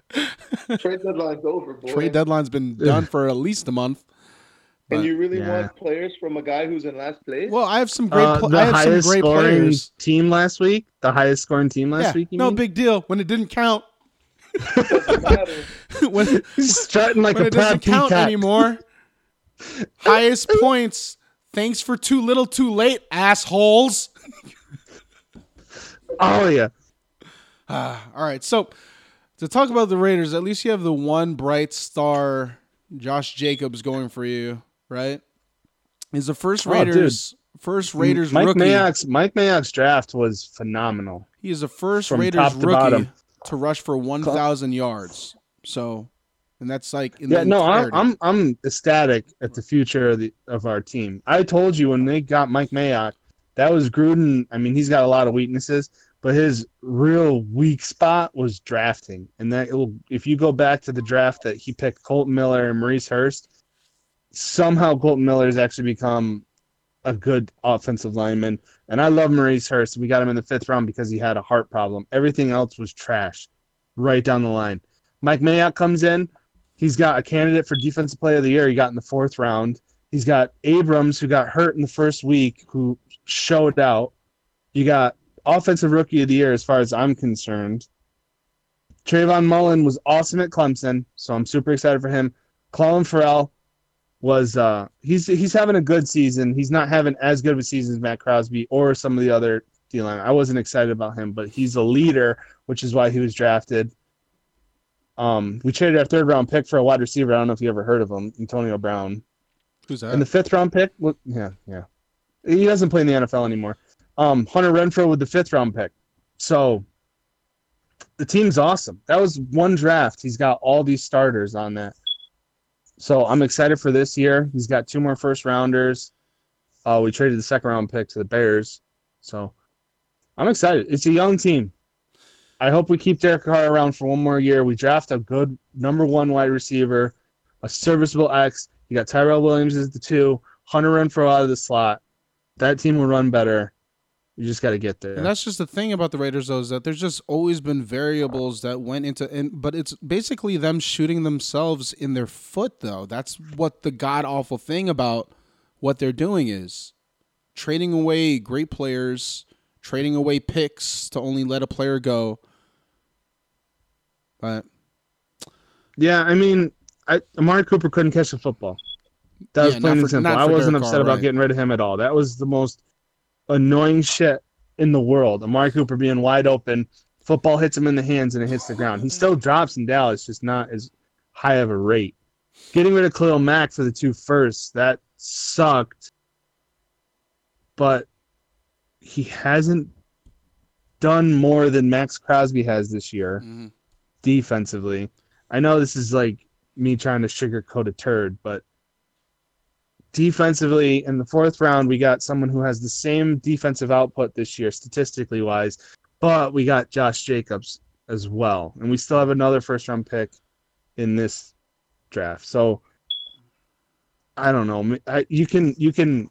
Trade deadline's over, boy. Trade deadline's been done for at least a month. and you really Yeah. want players from a guy who's in last place? Well, I have some great. Uh, pl- the I have some great scoring players. team last week. The highest scoring team last Yeah, week. You no mean? big deal when it didn't count. when He's strutting like when a it doesn't count peacock. anymore. Highest points. Thanks for too little, too late, assholes. Oh yeah. Ah, all right, so to talk about the Raiders, at least you have the one bright star, Josh Jacobs, going for you, right? He's the first Oh. Raiders, first Raiders Mike rookie. Mayock's Mike Mayock's draft was phenomenal. He is the first From Raiders top to rookie bottom. To rush for one thousand yards. So, and that's like in Yeah, the no, I'm. I'm I'm ecstatic at the future of the of our team. I told you when they got Mike Mayock, that was Gruden. I mean, he's got a lot of weaknesses, but his real weak spot was drafting. And that it'll, if you go back to the draft that he picked Colton Miller and Maurice Hurst, somehow Colton Miller has actually become a good offensive lineman. And I love Maurice Hurst. We got him in the fifth round because he had a heart problem. Everything else was trash, right down the line. Mike Mayock comes in. He's got a candidate for defensive player of the year. He got in the fourth round. He's got Abrams, who got hurt in the first week, who showed out. You got offensive rookie of the year, as far as I'm concerned. Trayvon Mullen was awesome at Clemson, so I'm super excited for him. Clelin Ferrell was uh he's he's having a good season. He's not having as good of a season as Matt Crosby or some of the other D line. I wasn't excited about him, but he's a leader, which is why he was drafted. Um, we traded our third round pick for a wide receiver. I don't know if you ever heard of him, Antonio Brown. Who's that? And the fifth round pick, well, yeah, yeah, he doesn't play in the NFL anymore. Um, Hunter Renfrow with the fifth round pick. So the team's awesome. That was one draft. He's got all these starters on that. So I'm excited for this year. He's got two more first rounders. Uh, we traded the second round pick to the Bears. So I'm excited. It's a young team. I hope we keep Derek Carr around for one more year. We draft a good number one wide receiver, a serviceable X. You got Tyrell Williams as the two, Hunter Renfrow out of the slot. That team will run better. You just got to get there. And that's just the thing about the Raiders, though, is that there's just always been variables that went into, and but it's basically them shooting themselves in their foot, though. That's what the god awful thing about what they're doing is trading away great players, trading away picks to only let a player go. But yeah, I mean, I, Amari Cooper couldn't catch a football. That was plain and for- simple. I wasn't Derek upset Carr, about right. getting rid of him at all. That was the most annoying shit in the world. Amari Cooper being wide open, football hits him in the hands and it hits the ground. He still drops in Dallas, just not as high of a rate. Getting rid of Khalil Mack for the two firsts, that sucked. But he hasn't done more than Maxx Crosby has this year mhm. defensively. I know this is like me trying to sugarcoat a turd, but defensively in the fourth round, we got someone who has the same defensive output this year, statistically wise, but we got Josh Jacobs as well, and we still have another first round pick in this draft. So I don't know. I, you can you can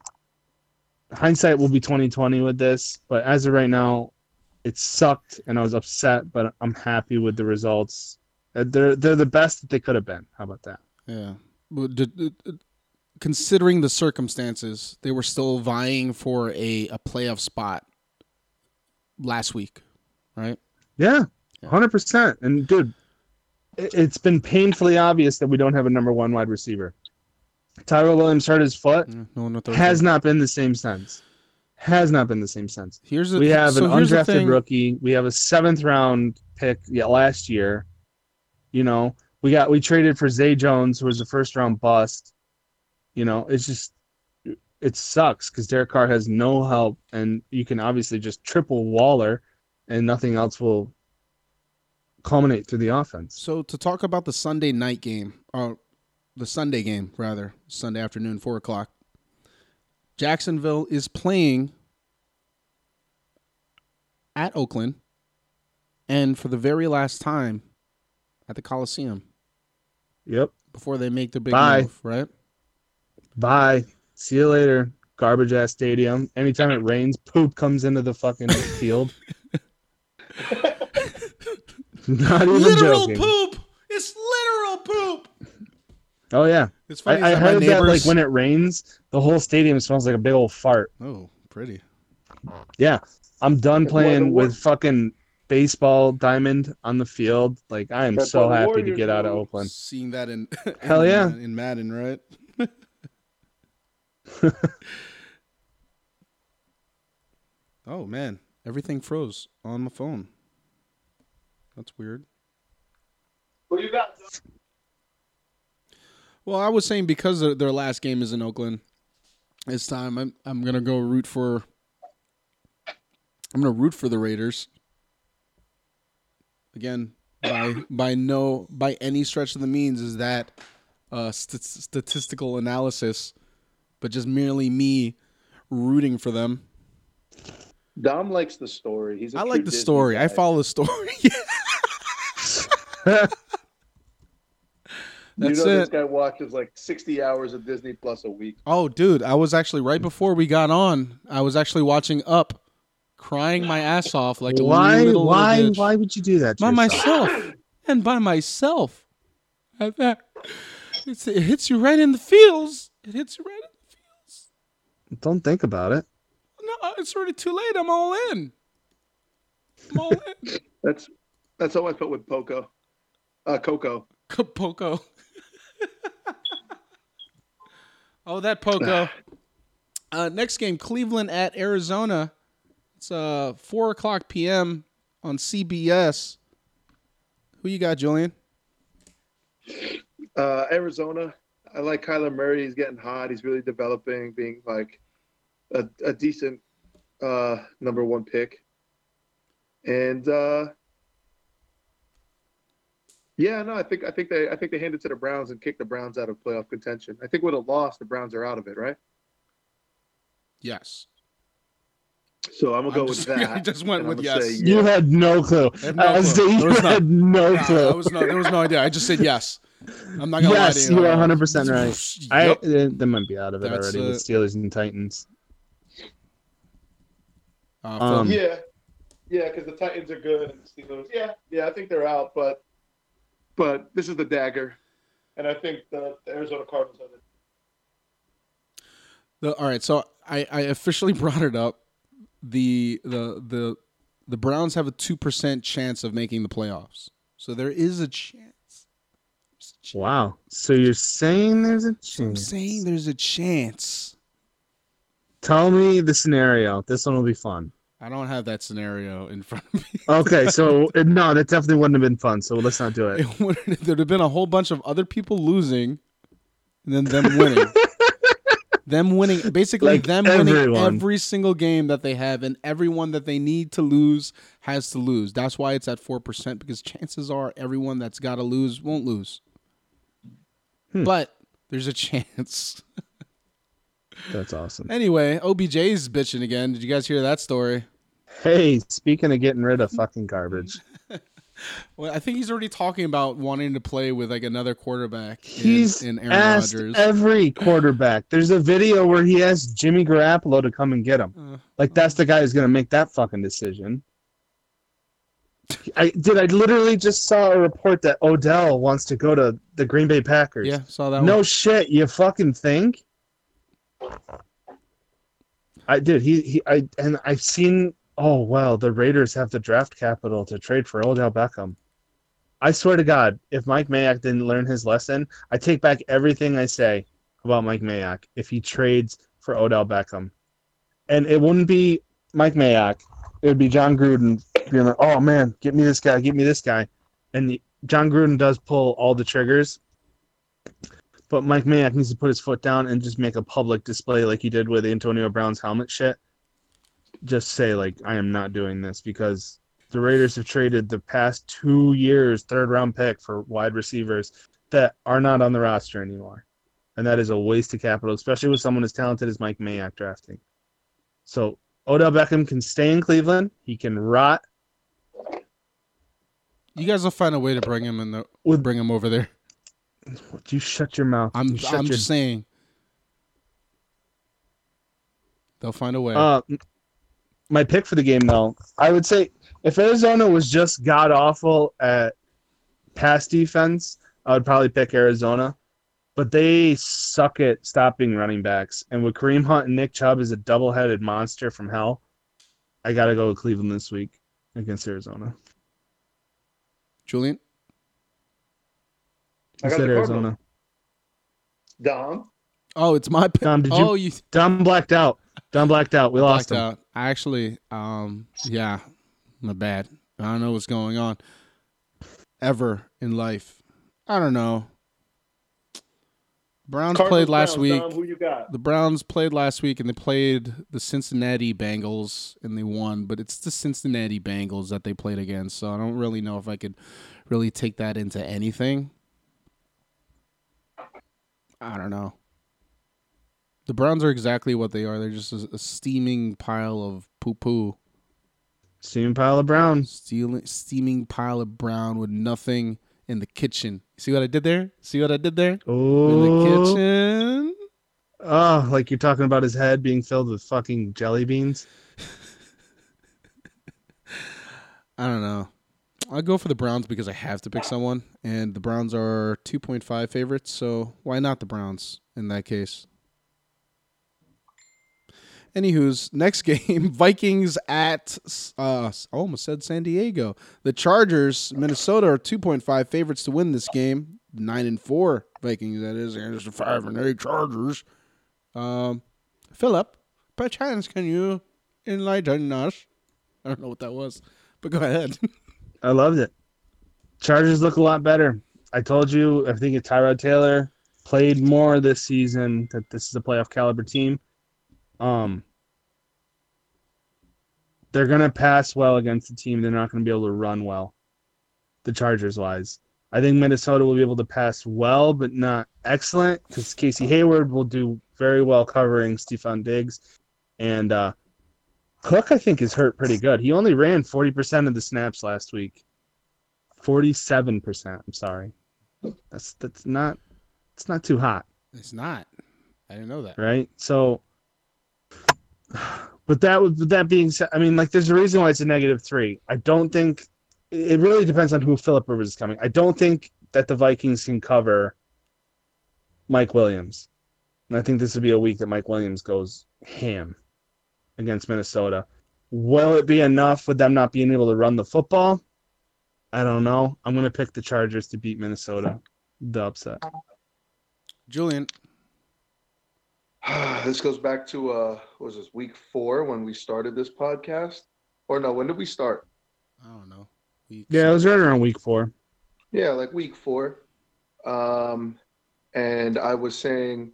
hindsight will be twenty twenty with this, but as of right now, it sucked and I was upset, but I'm happy with the results. They're they're the best that they could have been. How about that? Yeah. But considering the circumstances, they were still vying for a, a playoff spot last week, right? Yeah, Yeah. hundred percent. And dude, it, it's been painfully obvious that we don't have a number one wide receiver. Tyrell Williams hurt his foot. Yeah, no one Has not been the same since. Has not been the same since. Here's the We have so an undrafted rookie. We have a seventh round pick yeah, last year. You know, we got we traded for Zay Jones, who was a first round bust. You know, it's just it sucks because Derek Carr has no help, and you can obviously just triple Waller, and nothing else will culminate through the offense. So to talk about the Sunday night game, or the Sunday game rather, Sunday afternoon, four o'clock. Jacksonville is playing at Oakland, and for the very last time at the Coliseum Yep. before they make the big Bye. move, right? Bye. See you later. Garbage ass stadium. Anytime it rains, poop comes into the fucking field. Not even literal joking. poop. It's literal poop. Oh yeah. It's funny. I that my heard that like when it rains, the whole stadium smells like a big old fart. oh, pretty. Yeah. I'm done That's why the playing with fucking baseball diamond on the field. Like I am That's so happy to get out of. Oakland. Seeing that in Hell yeah. in Madden, right? oh man, everything froze on my phone. That's weird. What you got? Well, I was saying because their- their last game is in Oakland, it's time I'm I'm gonna go root for. I'm gonna root for the Raiders. Again, by by no by any stretch of the means is that uh, st- statistical analysis, but just merely me rooting for them. Dom likes the story. He's. I I like the story. I follow the story. That's you know this guy watches like 60 hours of Disney Plus a week. Oh, dude, I was actually right before we got on. I was actually watching Up, crying my ass off like a why? little Why? bitch. Why would you do that? To by yourself? myself and by myself. At that, it's, it hits you right in the feels. It hits you right. In, Don't think about it. no, it's already too late. I'm all in. I'm all in. That's that's how I felt with Poco, uh, Coco. Poco. oh, that Poco. Uh, next game, Cleveland at Arizona. It's uh four o'clock p.m. on CBS. Who you got, Julian? Uh, Arizona. I like Kyler Murray. He's getting hot. He's really developing, being like a, a decent uh, number one pick. And uh, yeah, no, I think I think they I think they handed it to the Browns and kicked the Browns out of playoff contention. I think with a loss, the Browns are out of it, right? Yes. So I'm gonna go I'm with that. I just went and with gonna yes. say You had no clue. I have no I clue. There was no- had no clue. that was no, there was no idea. I just said yes. I'm not gonna lie yes, to you. you are 100 percent right. I Yep. they might be out of it That's, already with Steelers and Titans. Uh, Um, yeah, yeah, because the Titans are good and the Steelers. Yeah, yeah, I think they're out, but but this is the dagger, and I think the, the Arizona Cardinals have it. The, all right, so I, I officially brought it up. The the the the Browns have a two percent chance of making the playoffs. So there is a chance. Chance. Wow. So you're saying there's a I'm saying there's a chance. Tell me the scenario. This one will be fun. I don't have that scenario in front of me. Okay, so no, that definitely wouldn't have been fun. So let's not do it. It would- There'd have been a whole bunch of other people losing, and then them winning. them winning, basically Like them winning every single game that they have, and everyone that they need to lose has to lose. That's why it's at four percent because chances are everyone that's got to lose won't lose. Hmm. But there's a chance. That's awesome. anyway, OBJ's bitching again. Did you guys hear that story? Hey, speaking of getting rid of fucking garbage, Well, I think he's already talking about wanting to play with like another quarterback. in- he's in, Aaron asked Rodgers. every quarterback. There's a video where he asked Jimmy Garoppolo to come and get him. Uh, Like that's the guy who's gonna make that fucking decision. I did. I literally just saw a report that Odell wants to go to the Green Bay Packers. yeah, saw that no one. shit. You fucking think? I did. He he. I and I've seen. Oh well, the Raiders have the draft capital to trade for Odell Beckham. I swear to God, if Mike Mayock didn't learn his lesson, I take back everything I say about Mike Mayock if he trades for Odell Beckham. And it wouldn't be Mike Mayock. It would be Jon Gruden being like, "Oh man, get me this guy, get me this guy," and the, Jon Gruden does pull all the triggers. But Mike Mayock needs to put his foot down and just make a public display like he did with Antonio Brown's helmet shit. Just say like, "I am not doing this," because the Raiders have traded the past two years third round pick for wide receivers that are not on the roster anymore. And that is a waste of capital, especially with someone as talented as Mike Mayock drafting. So Odell Beckham can stay in Cleveland. He can rot You guys will find a way to bring him in the with. bring him over there. You shut your mouth. I'm You I'm your- just saying. They'll find a way. Uh, my pick for the game, though, I would say if Arizona was just god awful at pass defense, I would probably pick Arizona. But they suck at stopping running backs, and with Kareem Hunt and Nick Chubb is a double-headed monster from hell, I got to go with Cleveland this week against Arizona. Julian, I You got said Arizona. Dom. oh, it's my pick. Dom, did you- oh, you Don blacked out. Dom blacked out. We lost him. out. Actually, um, yeah, my bad. I don't know what's going on. Ever in life, I don't know. Browns Cardinals, played last Browns, week. Dom, who you got? The Browns played last week and they played the Cincinnati Bengals and they won, but it's the Cincinnati Bengals that they played against. So I don't really know if I could really take that into anything. I don't know. The Browns are exactly what they are. They're just a, a steaming pile of poo poo. Steaming pile of brown. Stealing, steaming pile of brown with nothing in the kitchen. See what I did there? See what I did there? In the Oh, kitchen. oh, like you're talking about his head being filled with fucking jelly beans. I don't know. I go for the Browns because I have to pick someone, and the Browns are 2.5 favorites, so why not the Browns in that case? Anywho's next game, Vikings at uh, I almost said San Diego. The Chargers, Minnesota are 2.5 favorites to win this game. Nine and four Vikings, that is, and it's the five and eight Chargers. Um, Philip, perchance can you enlighten us? I don't know what that was, but go ahead. I loved it. Chargers look a lot better. I told you, I think if Tyrod Taylor played more this season, that this is a playoff caliber team. Um, they're gonna pass well against the team. They're not gonna be able to run well. The Chargers wise, I think Minnesota will be able to pass well, but not excellent because Casey Hayward will do very well covering Stefon Diggs, and uh, Cook, I think, is hurt pretty good. He only ran 40% of the snaps last week. 47%, I'm sorry. That's that's not it's not too hot, It's not. I didn't know that. right? So But that would, that being said, I mean, like, there's a reason why it's a negative three. I don't think it really depends on who Philip Rivers is coming. I don't think that the Vikings can cover Mike Williams, and I think this would be a week that Mike Williams goes ham against Minnesota. Will it be enough with them not being able to run the football? I don't know. I'm going to pick the Chargers to beat Minnesota. The upset. Julian. this goes back to uh what was this week four when we started this podcast? Or no, when did we start? I don't know. Week Yeah, it was right around week four. Yeah, like week four. Um and I was saying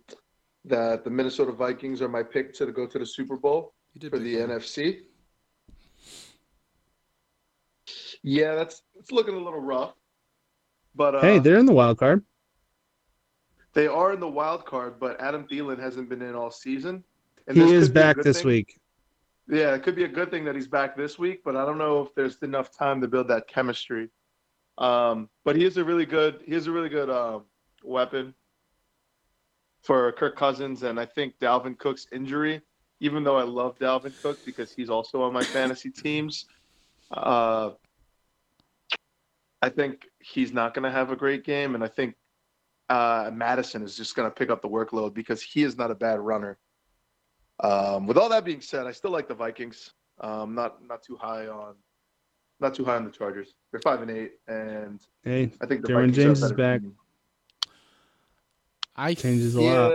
that the Minnesota Vikings are my pick to go to the Super Bowl You did for the them. NFC. Yeah, that's it's looking a little rough. But uh, hey, they're in the wild card. They are in the wild card, but Adam Thielen hasn't been in all season. He this is could be a back this thing. week. Yeah, it could be a good thing that he's back this week, but I don't know if there's enough time to build that chemistry. Um, but he is a really good he is a really good um, weapon for Kirk Cousins, and I think Dalvin Cook's injury, even though I love Dalvin Cook because he's also on my fantasy teams, uh, I think he's not going to have a great game, and I think uh, Mattison is just going to pick up the workload because he is not a bad runner. Um, with all that being said, I still like the Vikings. Um, not not too high on, not too high on the Chargers. They're five and eight, and Hey, I think the Derwin Vikings are James is back. team. I changes a Yeah, lot.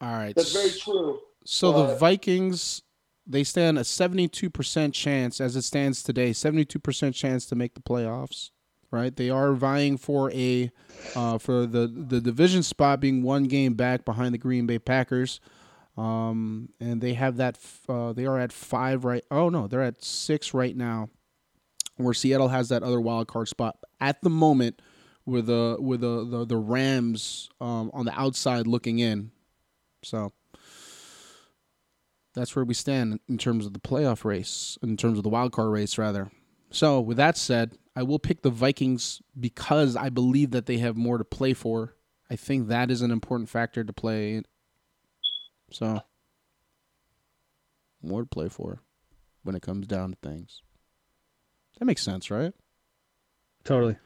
all right. that's very true. So the Vikings, they stand a seventy-two percent chance as it stands today. Seventy-two percent chance to make the playoffs. Right, they are vying for a uh, for the the division spot, being one game back behind the Green Bay Packers, um, and they have that. f- Uh, they are at five right. Oh no, they're at six right now. Where Seattle has that other wild card spot at the moment, with the with the the, the Rams um, on the outside looking in. So that's where we stand in terms of the playoff race, in terms of the wild card race, rather. So, with that said, I will pick the Vikings because I believe that they have more to play for. I think that is an important factor to play. So, more to play for when it comes down to things. That makes sense, right? Totally.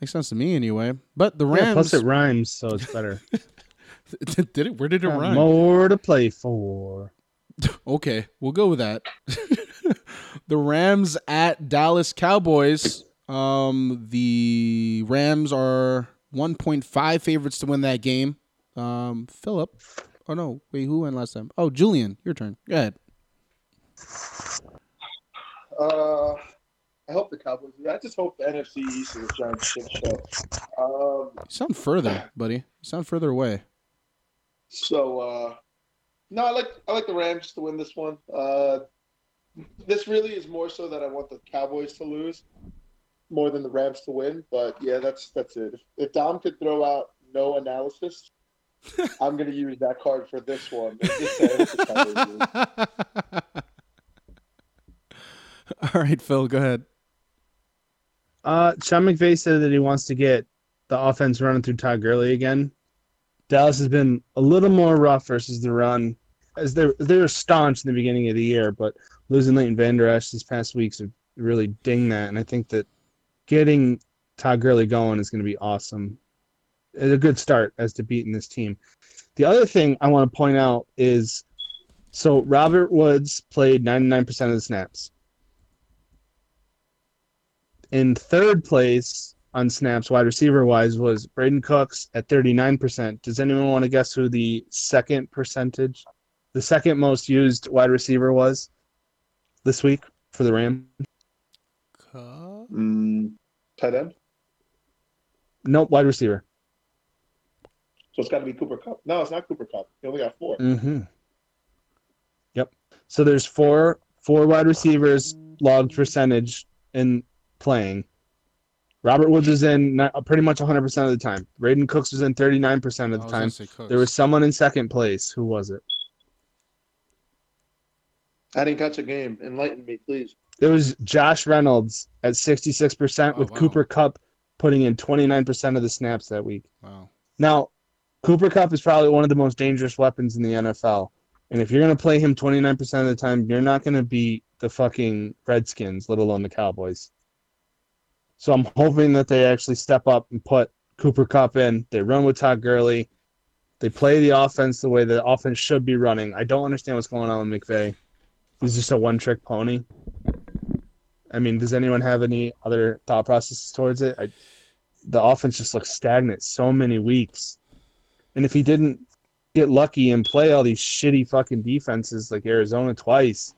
Makes sense to me anyway. But the Yeah, plus Rams. it rhymes, so it's better. did it? Where did it Got rhyme? More to play for. Okay, we'll go with that. the Rams at Dallas Cowboys. Um, the Rams are 1.5 favorites to win that game. Um, Philip. Oh no, wait, who went last time? Oh, Julian, your turn. Go ahead. Uh, I hope the Cowboys. I just hope the NFC East is a giant shit show. Um, sound further, buddy. You sound further away. so uh, no, I like I like the Rams to win this one. Uh, this really is more so that I want the Cowboys to lose more than the Rams to win. But yeah, that's that's it. If, if Dom could throw out no analysis, I'm gonna use that card for this one. It's just that I hope the Cowboys lose. All right, Phil, go ahead. Uh, Sean McVay said that he wants to get the offense running through Todd Gurley again. Dallas has been a little more rough versus the run, as they they were staunch in the beginning of the year, but losing Leighton Vander Esch this past weeks have really dinged that, and I think that getting Todd Gurley going is going to be awesome. It's a good start as to beating this team. The other thing I want to point out is, so Robert Woods played 99% of the snaps. In third place on snaps, wide receiver wise, was Brandin Cooks at 39%. Does anyone want to guess who the second percentage, the second most used wide receiver was this week for the Rams? Mm, tight end. Nope, wide receiver. So it's got to be Cooper Kupp. No, it's not Cooper Kupp. He only got four. Mm-hmm. Yep. So there's four four wide receivers logged percentage in playing. Robert Woods was in not, pretty much 100% of the time. Brandin Cooks was in 39% of the time. There was someone in second place. Who was it? I didn't catch a game. Enlighten me, please. It was Josh Reynolds at 66% Oh, with wow. Cooper Kupp putting in 29% of the snaps that week. Wow. Now, Cooper Kupp is probably one of the most dangerous weapons in the NFL. And if you're going to play him 29% of the time, you're not going to beat the fucking Redskins, let alone the Cowboys. So I'm hoping that they actually step up and put Cooper Kupp in. They run with Todd Gurley. They play the offense the way the offense should be running. I don't understand what's going on with McVay. He's just a one trick pony. I mean, does anyone have any other thought processes towards it? I, the offense just looks stagnant so many weeks. And if he didn't get lucky and play all these shitty fucking defenses like Arizona twice,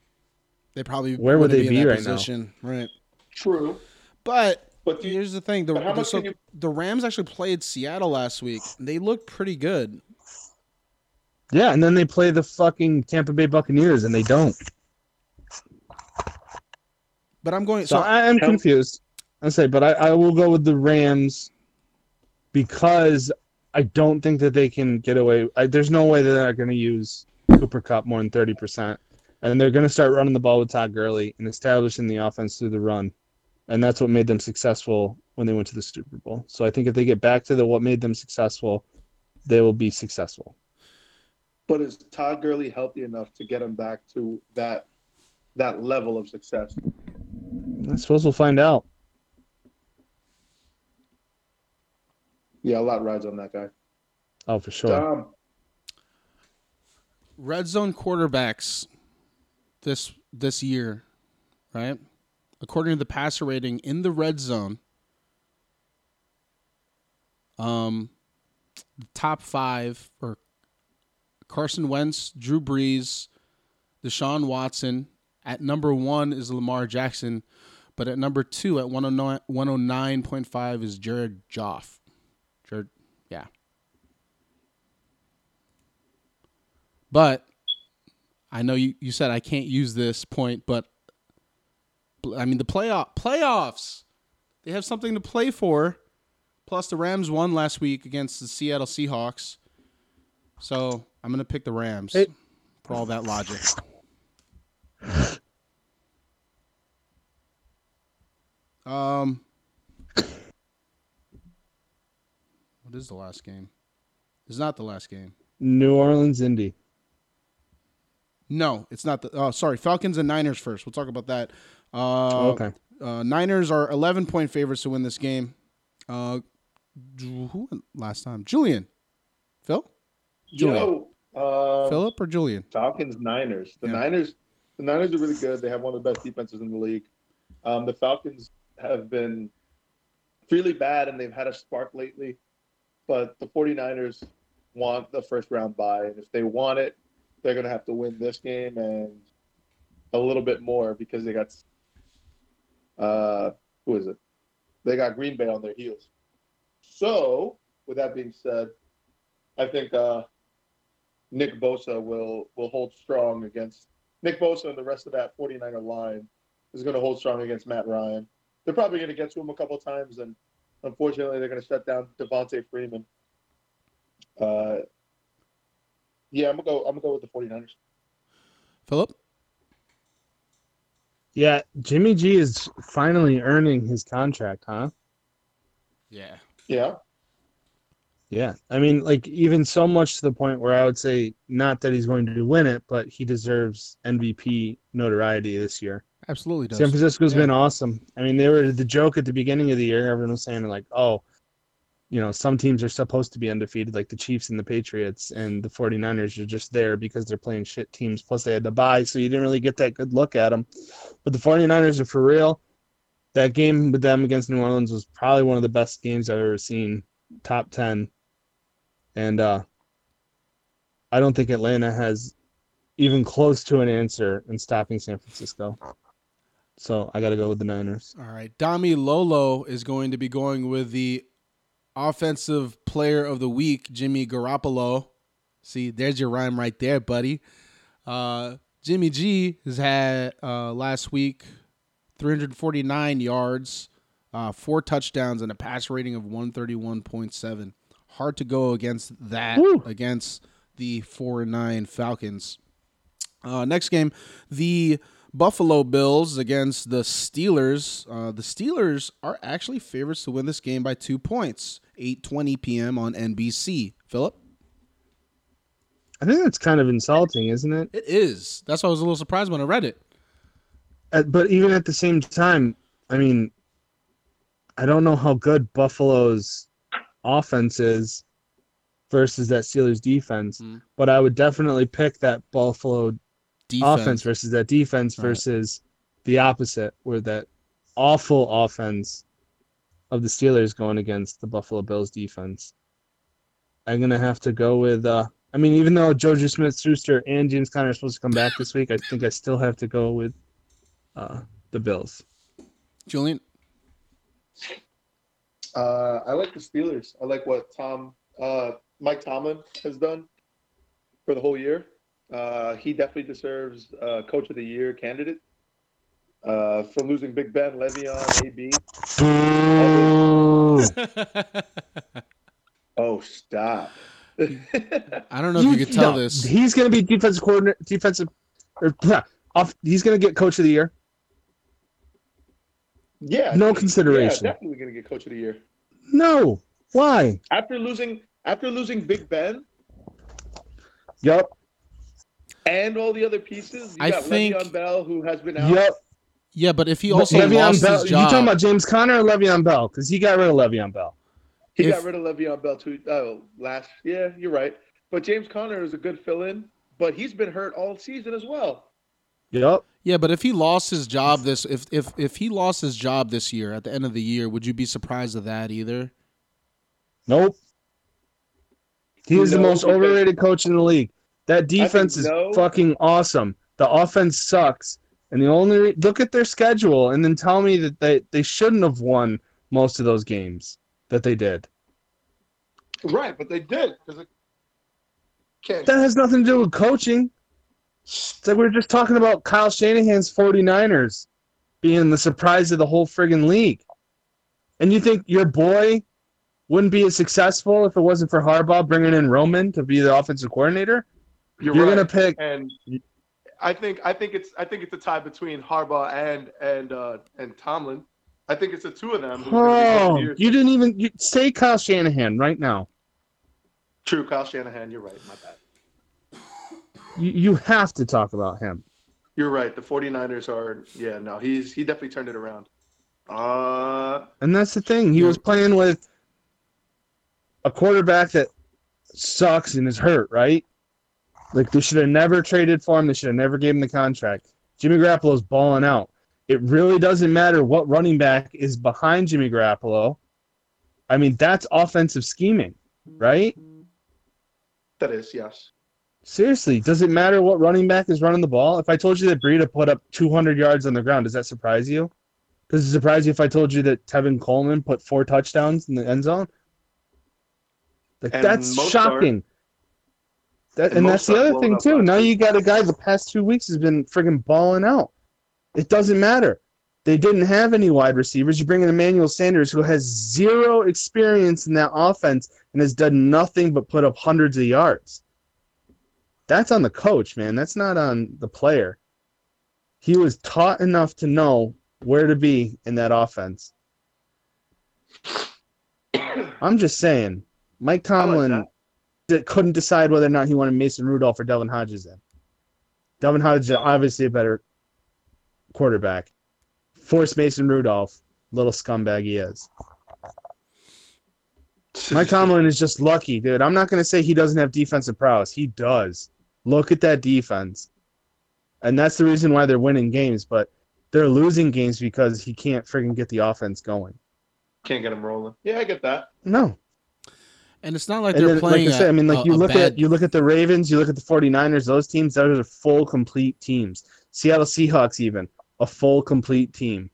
They probably Where would they in be that right now? position. Right. True. But But do you, here's the thing: the the, so you- the Rams actually played Seattle last week. They looked pretty good. yeah, and then they play the fucking Tampa Bay Buccaneers and they don't. But I'm going. So So, I am confused. I say, but I, I will go with the Rams because I don't think that they can get away. I, there's no way that they're going to use Cooper Kupp more than thirty percent, and they're going to start running the ball with Todd Gurley and establishing the offense through the run, and that's what made them successful when they went to the Super Bowl. So I think if they get back to the what made them successful, they will be successful. but is Todd Gurley healthy enough to get him back to that that level of success? I suppose we'll find out. Yeah, a lot rides on that guy. Oh, for sure. Dom, red zone quarterbacks this this year, right? According to the passer rating in the red zone, um, the top five are Carson Wentz, Drew Brees, Deshaun Watson. At number one is Lamar Jackson, but at number two at 109, 109.5 is Jared Goff. Jared, yeah. But I know you, you said I can't use this point, but I mean the playoff playoffs. They have something to play for. Plus the Rams won last week against the Seattle Seahawks. So I'm gonna pick the Rams for all that logic. Um What is the last game? It's not the last game. New Orleans Indy. No, it's not the. Oh, sorry, Falcons and Niners first. We'll talk about that. Uh, okay. Uh, Niners are 11 point favorites to win this game. Uh, who went last time? Julian. Phil? Julian. Yo, uh, Philip or Julian? Falcons Niners. The Yeah. Niners the Niners are really good. They have one of the best defenses in the league. Um, the Falcons have been really bad and they've had a spark lately. But the 49ers want the first round bye. And if they want it, they're gonna have to win this game and a little bit more because they got uh who is it? They got Green Bay on their heels. So with that being said, I think uh Nick Bosa will will hold strong against Nick Bosa and the rest of that 49er line is going to hold strong against Matt Ryan. They're probably going to get to him a couple of times, and unfortunately, they're going to shut down Devonta Freeman. Uh, yeah, I'm gonna go. I'm gonna go with the 49ers. Philip? Yeah, Jimmy G is finally earning his contract, huh? Yeah. Yeah, Yeah. I mean, like even so much to the point where I would say not that he's going to win it, but he deserves MVP notoriety this year. Absolutely does. San Francisco's Yeah. been awesome. I mean, they were the joke at the beginning of the year. Everyone was saying like, "Oh, you know, some teams are supposed to be undefeated, like the Chiefs and the Patriots, and the 49ers are just there because they're playing shit teams. Plus, they had to buy, so you didn't really get that good look at them. But the 49ers are for real. That game with them against New Orleans was probably one of the best games I've ever seen. Top 10. And uh, I don't think Atlanta has even close to an answer in stopping San Francisco. So I got to go with the Niners. All right. Dami Lolo is going to be going with the offensive player of the week, Jimmy Garoppolo. See, there's your rhyme right there, buddy. Uh, Jimmy G has had uh, last week 349 yards, uh, four touchdowns, and a pass rating of 131.7. Hard to go against that, Woo. against the 4 and 9 Falcons. Uh, next game, the Buffalo Bills against the Steelers. Uh, the Steelers are actually favorites to win this game by two points. 8:20 p.m. on NBC. Philip, I think that's kind of insulting, isn't it? It is. That's why I was a little surprised when I read it. Uh, but even at the same time, I mean, I don't know how good Buffalo's offense is versus that Steelers defense, Mm. but I would definitely pick that Buffalo Defense. offense versus that defense Right. versus the opposite, where that awful offense of the Steelers going against the Buffalo Bills defense. I'm gonna have to go with. uh I mean, even though JuJu Smith-Schuster and James Conner are supposed to come back this week, I think I still have to go with uh the Bills. Julian. Uh, I like the Steelers. I like what Tom, uh, Mike Tomlin has done for the whole year. Uh, he definitely deserves uh, Coach of the Year candidate. Uh, from losing Big Ben, Le'Veon, AB. Oh, stop! I don't know if you could tell no, this. He's gonna be defensive coordinator, defensive, or off. He's gonna get Coach of the Year. yeah, No consideration. Yeah, definitely gonna get Coach of the Year No, why? after losing after losing Big Ben Yup, and all the other pieces. You I got think- Le'Veon Bell, who has been out. yup. Yeah, but if he also Le'Veon lost Bell. his You talking about James Conner or Le'Veon Bell? Because he got rid of Le'Veon Bell. He If- got rid of Le'Veon Bell too. Oh, last yeah, you're right. But James Conner is a good fill-in, but he's been hurt all season as well. Yup. yeah, but if he lost his job this, if if if he lost his job this year at the end of the year, would you be surprised at that either? Nope. He is the most because- overrated coach in the league. That defense is no. fucking awesome. The offense sucks. And the only re- look at their schedule and then tell me that they, they shouldn't have won most of those games that they did. Right, but they did because it can't. That has nothing to do with coaching. It's like we were just talking about Kyle Shanahan's 49ers being the surprise of the whole friggin' league. And you think your boy wouldn't be as successful if it wasn't for Harbaugh bringing in Roman to be the offensive coordinator? You're, You're right. gonna pick and I think I think it's I think it's a tie between Harbaugh and and uh, and Tomlin. I think it's the two of them. who are gonna be Oh, Coach of the Year. you didn't even you, say Kyle Shanahan right now. True, Kyle Shanahan. You're right. My bad. You, you have to talk about him. You're right. The 49ers are. Yeah, no, he's he definitely turned it around. Uh, And that's the thing. He was playing with a quarterback that sucks and is hurt, right? Like they should have never traded for him. They should have never gave him the contract. Jimmy Garoppolo's balling out. It really doesn't matter what running back is behind Jimmy Garoppolo. I mean, that's offensive scheming, right? that is yes. Seriously, does it matter what running back is running the ball? If I told you that Breida put up 200 yards on the ground, does that surprise you? Does it surprise you if I told you that Tevin Coleman put four touchdowns in the end zone? Like And that's shocking. That, and that's the other thing too. Now you got a guy the past two weeks has been friggin' balling out. It doesn't matter. They didn't have any wide receivers. You bring in Emmanuel Sanders, who has zero experience in that offense and has done nothing but put up hundreds of yards. That's on the coach, man. That's not on the player. He was taught enough to know where to be in that offense. I'm just saying, Mike Tomlin couldn't decide whether or not he wanted Mason Rudolph or Devlin Hodges in. Devlin Hodges is obviously a better quarterback. Force Mason Rudolph, little scumbag he is. Mike Tomlin is just lucky, dude. I'm not going to say he doesn't have defensive prowess. He does. Look at that defense. And that's the reason why they're winning games, but they're losing games because he can't friggin' get the offense going. Can't get him rolling. Yeah, I get that. No. And it's not like And they're then, playing. like I said, I mean, like a- you look bad- at you look at the Ravens, you look at the 49ers, those teams, those are full complete teams. Seattle Seahawks even, a full complete team.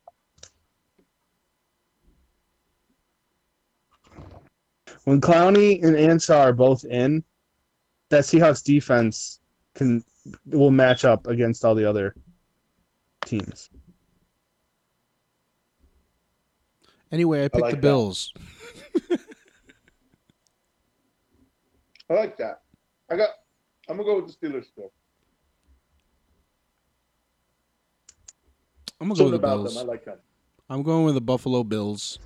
When Clowney and Ansah are both in, that Seahawks defense can will match up against all the other teams. Anyway, I picked like the that. Bills. I like that. I got. I'm gonna go with the Steelers still. I'm gonna go with the about Bills. them. I like them. I'm going with the Buffalo Bills.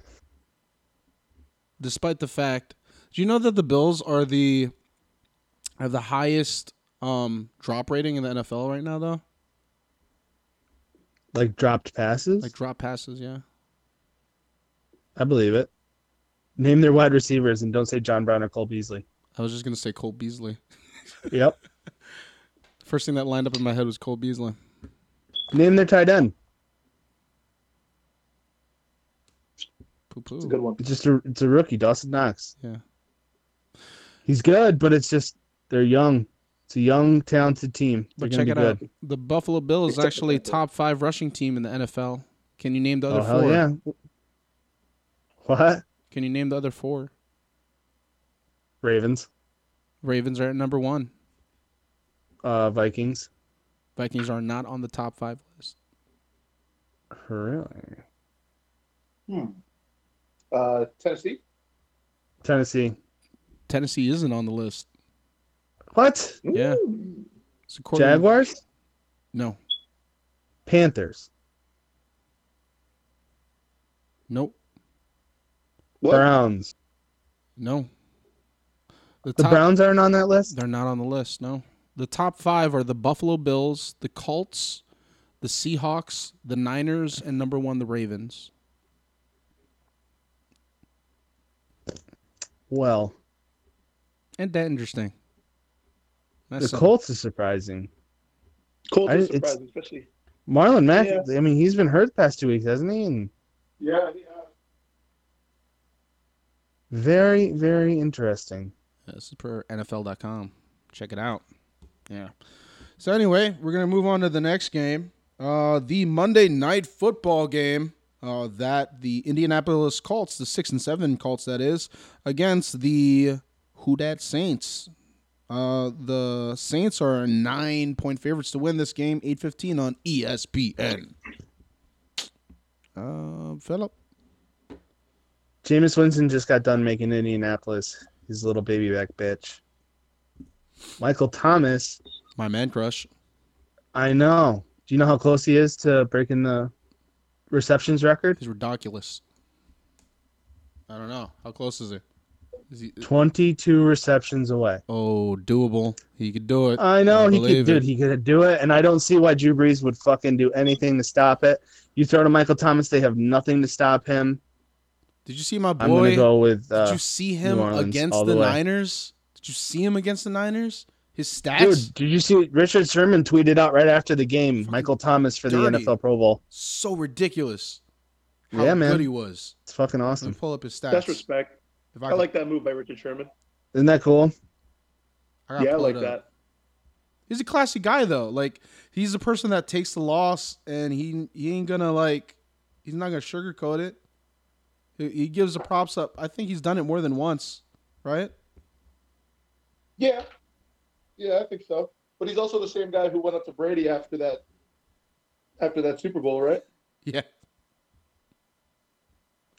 Despite the fact, do you know that the Bills are the have the highest um drop rating in the NFL right now though. Like dropped passes? Like drop passes, yeah. I believe it. Name their wide receivers and don't say John Brown or Cole Beasley. I was just gonna say Cole Beasley. Yep. First thing that lined up in my head was Cole Beasley. Name their tight end. Poo It's a good one. It's just a it's a rookie, Dawson Knox. Yeah. He's good, but it's just they're young. It's a young, talented team. They're But gonna check be it good. out. The Buffalo Bills is actually top five rushing team in the NFL. Can you name the other Oh hell four? yeah! What? Can you name the other four? Ravens, Ravens are at number one. uh, Vikings. Vikings are not on the top five list. Really? Hmm. Uh, Tennessee. Tennessee. Tennessee isn't on the list. What? Yeah. It's according- Jaguars? No. Panthers. Nope. What? Browns. No. The, The top, Browns aren't on that list. They're not on the list. No. The top five are the Buffalo Bills, the Colts, the Seahawks, the Niners, and number one, the Ravens. Well, Ain't that interesting? the That's Colts is surprising. Colts I- are it's- surprising, especially. Marlon Mack. Yeah. I mean, he's been hurt the past two weeks, hasn't he? And Yeah. yeah. very, very interesting. This is per NFL.com. Check it out. Yeah. So anyway, we're gonna move on to the next game. Uh, the Monday night football game. Uh, that the Indianapolis Colts, the six and seven Colts, that is, against the Who Dat Saints. Uh, the Saints are nine point favorites to win this game. Eight fifteen on ESPN. Uh, Philip. Jameis Winston just got done making Indianapolis his little baby back bitch. Michael Thomas, My man crush. I know. Do you know how close he is to breaking the receptions record? He's ridiculous. I don't know. How close is he? Is he uh, 22 receptions away. oh, doable. He could do it. I know I he could do it. it. He could do it, and I don't see why Drew Brees would fucking do anything to stop it. You throw to Michael Thomas, they have nothing to stop him. Did you see my I'm gonna boy? go with. Did Uh, you see him against the, the. Niners? Did you see him against the Niners? His stats dude, did you see Richard Sherman tweeted out right after the game? Fucking Michael Thomas for the. NFL Pro Bowl. so ridiculous. How Yeah, man. good he was. It's fucking Let me awesome. pull up his stats. That's respect. If I can- like that move by Richard Sherman. Isn't that cool? I Yeah, I like that. He's a classy guy though. Like he's the person that takes the loss and he he ain't gonna like he's not gonna sugarcoat it. He, he gives the props up. I think he's done it more than once, right? Yeah. Yeah, I think so. But he's also the same guy who went up to Brady after that after that Super Bowl, right? Yeah.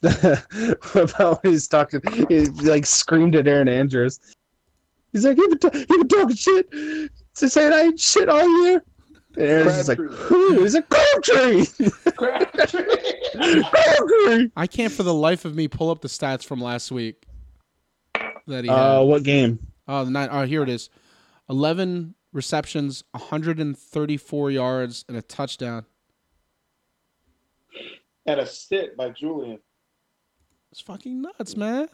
what about when he's talking? He like screamed at Erin Andrews. He's like, "You've been, ta- you've been talking shit. To say I ain't shit all year." And Erin's just like, Crabtree. "Who? A Crabtree. Crabtree." I can't for the life of me pull up the stats from last week that he Uh, had. what game? Oh, the nine. Oh, here it is. Eleven receptions, 134 yards, and a touchdown. and a sit by Julian. It's fucking nuts, man.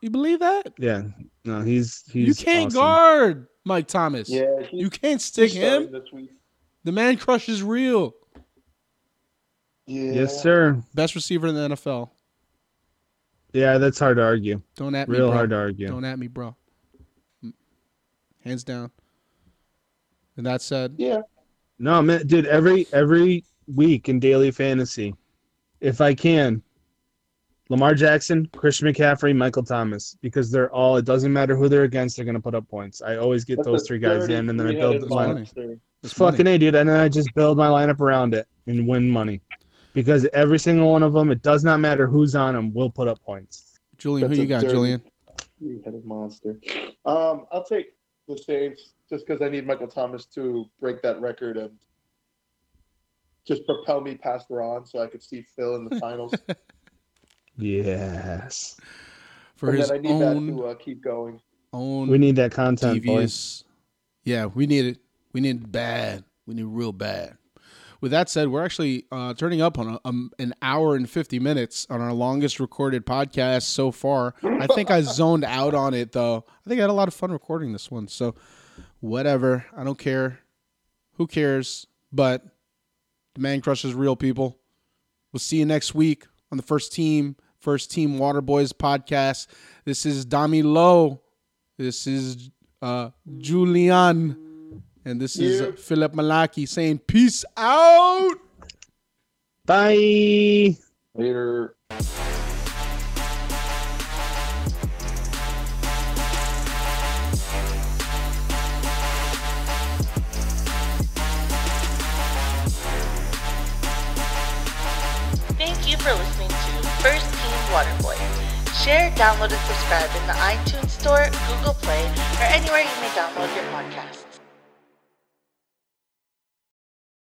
You believe that? Yeah, no, he's he's. you can't awesome. guard Mike Thomas. Yeah, You can't stick him. this week. The man crush is real. Yeah. Yes, sir. Best receiver in the NFL. Yeah, that's hard to argue. Don't at me, Real bro. hard to argue. Don't at me, bro. Hands down. And that said, Yeah. No, man, dude. Every every week in daily fantasy, if I can, Lamar Jackson, Christian McCaffrey, Michael Thomas, because they're all. It doesn't matter who they're against. They're gonna put up points. I always get That's those three guys in, and then I build the 33-headed lineup. Monster. it's Fucking funny. a dude, and then I just build my lineup around it and win money, because every single one of them, it does not matter who's on them, will put up points. Julian, That's who you got, dirty- Julian? Three-headed monster. Um, I'll take the Saints just because I need Michael Thomas to break that record and just propel me past Ron so I could see Phil in the finals. Yes. For and his then I need own that to uh, keep going. own We need that content, boys. Yeah, we need it. We need it bad. We need it real bad. With that said, we're actually uh, turning up on a, um, an hour and 50 minutes on our longest recorded podcast so far. I think I zoned out on it, though. I think I had a lot of fun recording this one. So, whatever. I don't care. Who cares? But the man crushes real people. We'll see you next week on the first team, first team Water Boys podcast. This is Dami Lowe. This is uh, Julian. And this is Yeah. Philip Malaki saying peace out. Bye. Later. Thank you for listening to First Team Waterboy. Share, download, and subscribe in the iTunes Store, Google Play, or anywhere you may download your podcasts.